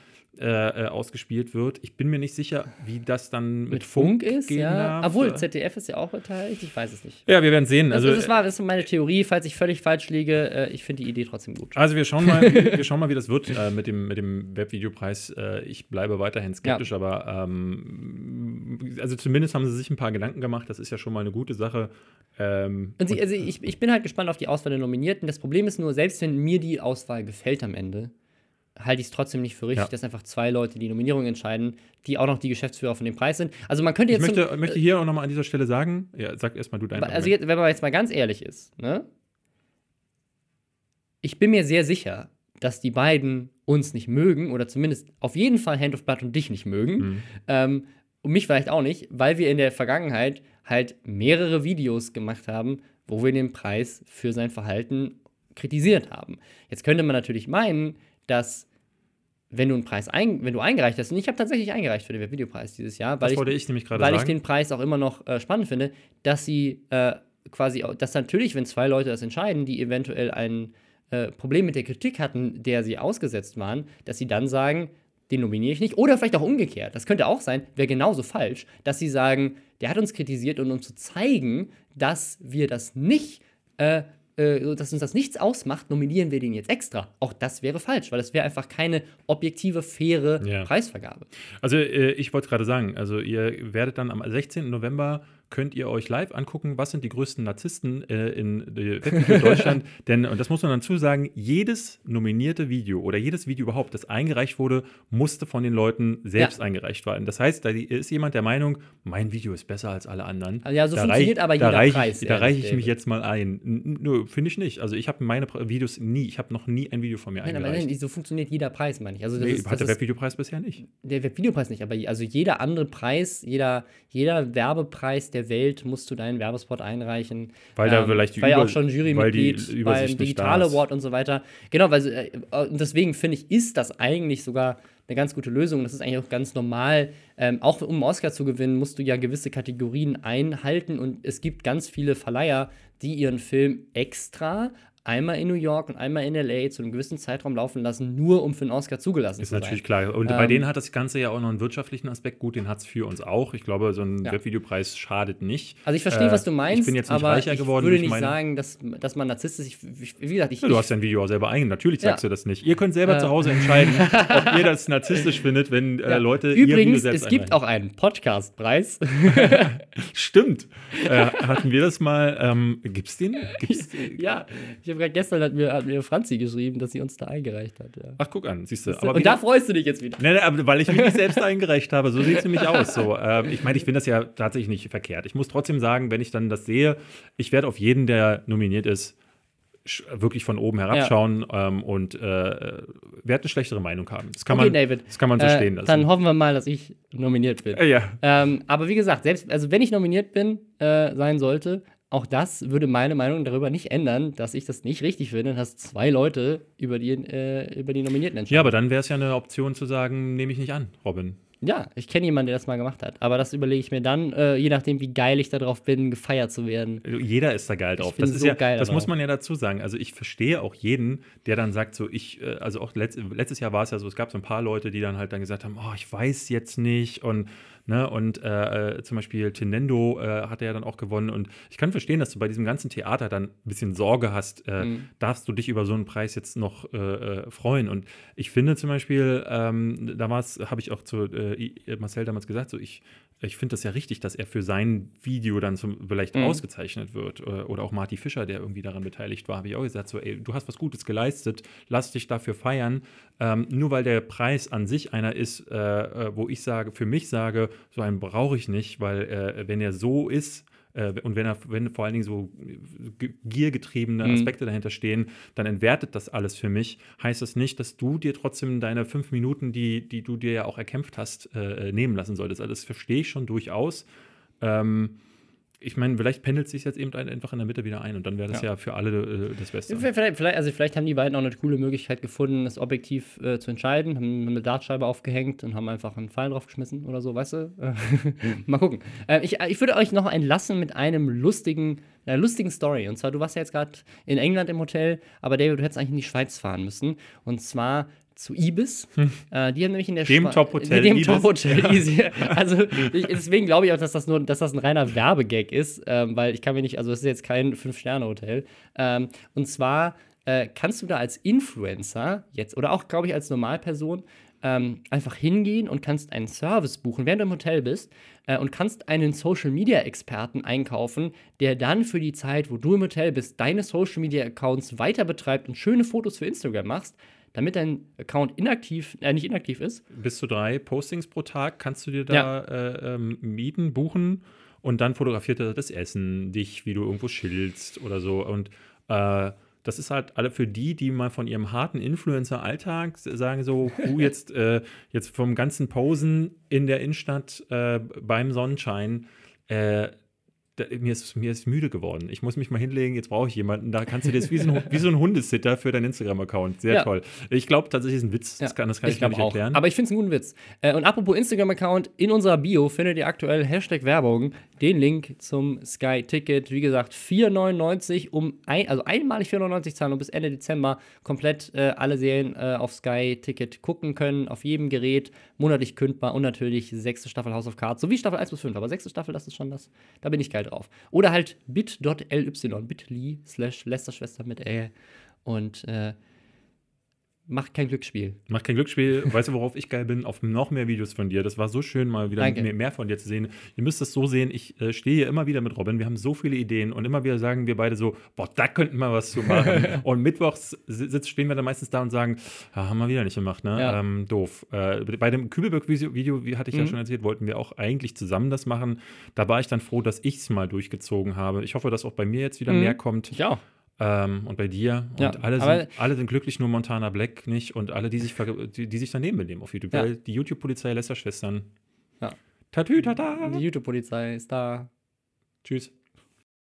äh, äh, ausgespielt wird. Ich bin mir nicht sicher, wie das dann mit, Mit Funk ist, gehen ja. darf. Obwohl, ZDF ist ja auch beteiligt, ich weiß es nicht. ja, wir werden sehen. Also, Also, das, war, das ist meine Theorie, falls ich völlig falsch liege. Äh, ich finde die Idee trotzdem gut. Also wir schauen mal, wir schauen mal, wie das wird äh, mit dem, mit dem Webvideopreis. Äh, ich bleibe weiterhin skeptisch, aber ähm, also zumindest haben sie sich ein paar Gedanken gemacht. Das ist ja schon mal eine gute Sache. Ähm, Und sie, also ich, ich bin halt gespannt auf die Auswahl der Nominierten. Das Problem ist nur, selbst wenn mir die Auswahl gefällt am Ende, halte ich es trotzdem nicht für richtig, Ja. dass einfach zwei Leute die Nominierung entscheiden, die auch noch die Geschäftsführer von dem Preis sind. Also man könnte ich jetzt möchte, zum, möchte hier auch nochmal an dieser Stelle sagen, ja, sag erstmal du deinen also jetzt, wenn man jetzt mal ganz ehrlich ist, ne? Ich bin mir sehr sicher, dass die beiden uns nicht mögen oder zumindest auf jeden Fall Hand of Blood und dich nicht mögen. Mhm. Ähm, und mich vielleicht auch nicht, weil wir in der Vergangenheit halt mehrere Videos gemacht haben, wo wir den Preis für sein Verhalten kritisiert haben. Jetzt könnte man natürlich meinen, dass wenn du einen Preis ein, wenn du eingereicht hast, und ich habe tatsächlich eingereicht für den Webvideopreis dieses Jahr, weil ich, ich weil ich den Preis auch immer noch äh, spannend finde, dass sie äh, quasi, dass natürlich, wenn zwei Leute das entscheiden, die eventuell ein äh, Problem mit der Kritik hatten, der sie ausgesetzt waren, dass sie dann sagen, den nominiere ich nicht. Oder vielleicht auch umgekehrt. Das könnte auch sein, wäre genauso falsch, dass sie sagen, der hat uns kritisiert und um zu zeigen, dass wir das nicht, äh, dass uns das nichts ausmacht, nominieren wir den jetzt extra. Auch das wäre falsch, weil das wäre einfach keine objektive, faire Ja. Preisvergabe. Also äh, ich wollte gerade sagen, also ihr werdet dann am 16. November könnt ihr euch live angucken, was sind die größten Narzissten äh, in äh, Deutschland. Denn, und das muss man dazu sagen, jedes nominierte Video oder jedes Video überhaupt, das eingereicht wurde, musste von den Leuten selbst Ja. eingereicht werden. Das heißt, da ist jemand der Meinung, mein Video ist besser als alle anderen. Ja, so Da funktioniert aber da jeder reich, Preis, Da reiche ich mich jetzt mal ein. N- Nö, finde ich nicht. Also ich habe meine Videos nie, ich habe noch nie ein Video von mir Nein, aber eingereicht. nein, so funktioniert jeder Preis, meine ich. Also das nee, ist, hat der Webvideopreis bisher nicht. der Webvideopreis nicht, aber also jeder andere Preis, jeder, jeder Werbepreis der Welt musst du deinen Werbespot einreichen. Weil da vielleicht die war ja auch schon weil Jurymitglied beim Digital. Award und so weiter. Genau, weil äh, deswegen finde ich, ist das eigentlich sogar eine ganz gute Lösung. Das ist eigentlich auch ganz normal. Ähm, auch um einen Oscar zu gewinnen, musst du ja gewisse Kategorien einhalten und es gibt ganz viele Verleiher, die ihren Film extra einmal in New York und einmal in LA zu einem gewissen Zeitraum laufen lassen, nur um für einen Oscar zugelassen Ist zu sein. natürlich klar. Und bei Ähm, denen hat das Ganze ja auch noch einen wirtschaftlichen Aspekt. Gut, den hat es für uns auch. Ich glaube, so ein Ja. Webvideopreis schadet nicht. Also ich verstehe, Äh, was du meinst, Ich bin jetzt nicht aber reicher ich geworden. würde durch nicht meine- sagen, dass, dass man narzisstisch ist. Ich, ich, wie gesagt, ich, Ja, du ich, hast dein Video auch selber ein. Natürlich sagst Ja. du das nicht. Ihr könnt selber Äh. zu Hause entscheiden, ob ihr das narzisstisch findet, wenn äh. Leute ihr Video Übrigens, selbst es gibt einreichen. auch einen Podcastpreis. Stimmt. äh, hatten wir das mal. Ähm, gibt's den? Gibt's, ja, ich gestern hat mir, hat mir Franzi geschrieben, dass sie uns da eingereicht hat. Ja. Ach, guck an, siehst du. Und da freust du dich jetzt wieder. Nee, nee, aber weil ich mich selbst eingereicht habe. So sieht es nämlich aus. So, ähm, ich meine, ich finde das ja tatsächlich nicht verkehrt. Ich muss trotzdem sagen, wenn ich dann das sehe, ich werde auf jeden, der nominiert ist, wirklich von oben herabschauen ähm, und äh, werde eine schlechtere Meinung haben. Das kann, Okay, man, David. Das kann man so Äh, stehen lassen. Dann hoffen wir mal, dass ich nominiert bin. äh, ja. Ähm, aber wie gesagt, selbst, also wenn ich nominiert bin, äh, sein sollte, auch das würde meine Meinung darüber nicht ändern, dass ich das nicht richtig finde, dass zwei Leute über die, äh, über die Nominierten entscheiden. ja, aber dann wäre es ja eine Option zu sagen, nehme ich nicht an, Robin. Ja, ich kenne jemanden, der das mal gemacht hat. Aber das überlege ich mir dann, äh, je nachdem, wie geil ich darauf bin, gefeiert zu werden. Jeder ist da geil drauf. das ist so ja, geil das darauf. muss man ja dazu sagen. Also ich verstehe auch jeden, der dann sagt, so ich, äh, also auch letzt, letztes Jahr war es ja so, es gab so ein paar Leute, die dann halt dann gesagt haben, oh, ich weiß jetzt nicht und ne, und äh, äh, zum Beispiel Tenendo äh, hat er ja dann auch gewonnen. Und ich kann verstehen, dass du bei diesem ganzen Theater dann ein bisschen Sorge hast, äh, Mhm. darfst du dich über so einen Preis jetzt noch äh, äh, freuen? Und ich finde zum Beispiel, ähm, damals habe ich auch zu Marcel damals gesagt, so ich ich finde das ja richtig, dass er für sein Video dann zum, vielleicht Mhm. ausgezeichnet wird. Äh, Oder auch Marty Fischer, der irgendwie daran beteiligt war, habe ich auch gesagt, so, ey, du hast was Gutes geleistet, lass dich dafür feiern. Ähm, nur weil der Preis an sich einer ist, äh, äh, wo ich sage, für mich sage, so einen brauche ich nicht, weil äh, wenn er so ist, äh, und wenn, er, wenn vor allen Dingen so giergetriebene mhm. Aspekte mhm. dahinter stehen, dann entwertet das alles für mich. Heißt das nicht, dass du dir trotzdem deine fünf Minuten, die, die du dir ja auch erkämpft hast, äh, nehmen lassen solltest. Also das verstehe ich schon durchaus. Ähm, ich meine, vielleicht pendelt sich jetzt eben einfach in der Mitte wieder ein und dann wäre das ja. ja. für alle äh, das Beste. Vielleicht, vielleicht, also vielleicht haben die beiden auch eine coole Möglichkeit gefunden, das objektiv äh, zu entscheiden, haben eine Dartscheibe aufgehängt und haben einfach einen Pfeil draufgeschmissen oder so, weißt du? Mal gucken. Äh, ich, ich würde euch noch entlassen mit einem lustigen, einer lustigen Story. Und zwar, du warst ja jetzt gerade in England im Hotel, aber David, du hättest eigentlich in die Schweiz fahren müssen. Und zwar zu Ibis. Hm. Äh, die haben nämlich in der dem Top-Hotel. Dem Top-Hotel. also ich, deswegen glaube ich auch, dass das nur, dass das ein reiner Werbegag ist, ähm, weil ich kann mir nicht, also es ist jetzt kein Fünf-Sterne-Hotel. Ähm, und zwar äh, kannst du da als Influencer jetzt oder auch, glaube ich, als Normalperson ähm, einfach hingehen und kannst einen Service buchen, während du im Hotel bist äh, und kannst einen Social Media Experten einkaufen, der dann für die Zeit, wo du im Hotel bist, deine Social Media Accounts weiter betreibt und schöne Fotos für Instagram machst damit dein Account inaktiv, äh, nicht inaktiv ist. Bis zu drei Postings pro Tag kannst du dir da ja. äh, ähm, mieten, buchen und dann fotografiert er das Essen, dich, wie du irgendwo schillst oder so. Und äh, das ist halt alle für die, die mal von ihrem harten Influencer-Alltag sagen so, uh, jetzt, äh, jetzt vom ganzen Posen in der Innenstadt äh, beim Sonnenschein, äh, da, mir, ist, mir ist müde geworden. Ich muss mich mal hinlegen, jetzt brauche ich jemanden. Da kannst du dir das wie so ein, wie so ein Hundesitter für deinen Instagram-Account. Sehr ja. toll. Ich glaube tatsächlich ist ein Witz. Das kann, das kann ich, ich mir nicht auch. erklären. Aber ich finde es einen guten Witz. Äh, und apropos Instagram-Account, in unserer Bio findet ihr aktuell Hashtag Werbung den Link zum Sky-Ticket. Wie gesagt, 4,99 um ein, also einmalig 4,99 zahlen und bis Ende Dezember komplett äh, alle Serien äh, auf Sky-Ticket gucken können. Auf jedem Gerät, monatlich kündbar und natürlich sechste Staffel House of Cards, sowie Staffel 1 bis 5. Aber sechste Staffel, das ist schon das. Da bin ich geil drauf. Oder halt bit.ly, bit.ly slash Lästerschwester mit Ä. Und äh, Macht kein Glücksspiel. Macht kein Glücksspiel. weißt du, worauf ich geil bin? Auf noch mehr Videos von dir. Das war so schön, mal wieder mehr, mehr, von dir zu sehen. Ihr müsst es so sehen, ich äh, stehe hier immer wieder mit Robin. Wir haben so viele Ideen und immer wieder sagen wir beide so, boah, da könnten wir was zu machen. und mittwochs sitzt, stehen wir dann meistens da und sagen, ah, haben wir wieder nicht gemacht, ne? Ja. Ähm, doof. Äh, bei dem Kübelberg-Video, wie hatte ich mhm. ja schon erzählt, wollten wir auch eigentlich zusammen das machen. Da war ich dann froh, dass ich es mal durchgezogen habe. Ich hoffe, dass auch bei mir jetzt wieder mhm. mehr kommt. Auch. Ähm, und bei dir. Ja, und alle sind, alle sind glücklich, nur Montana Black nicht. Und alle, die sich, die, die sich daneben benehmen auf YouTube. Ja. Weil die YouTube-Polizei lässt Schwestern. Ja. Tatü, tata. Die YouTube-Polizei ist da. Tschüss.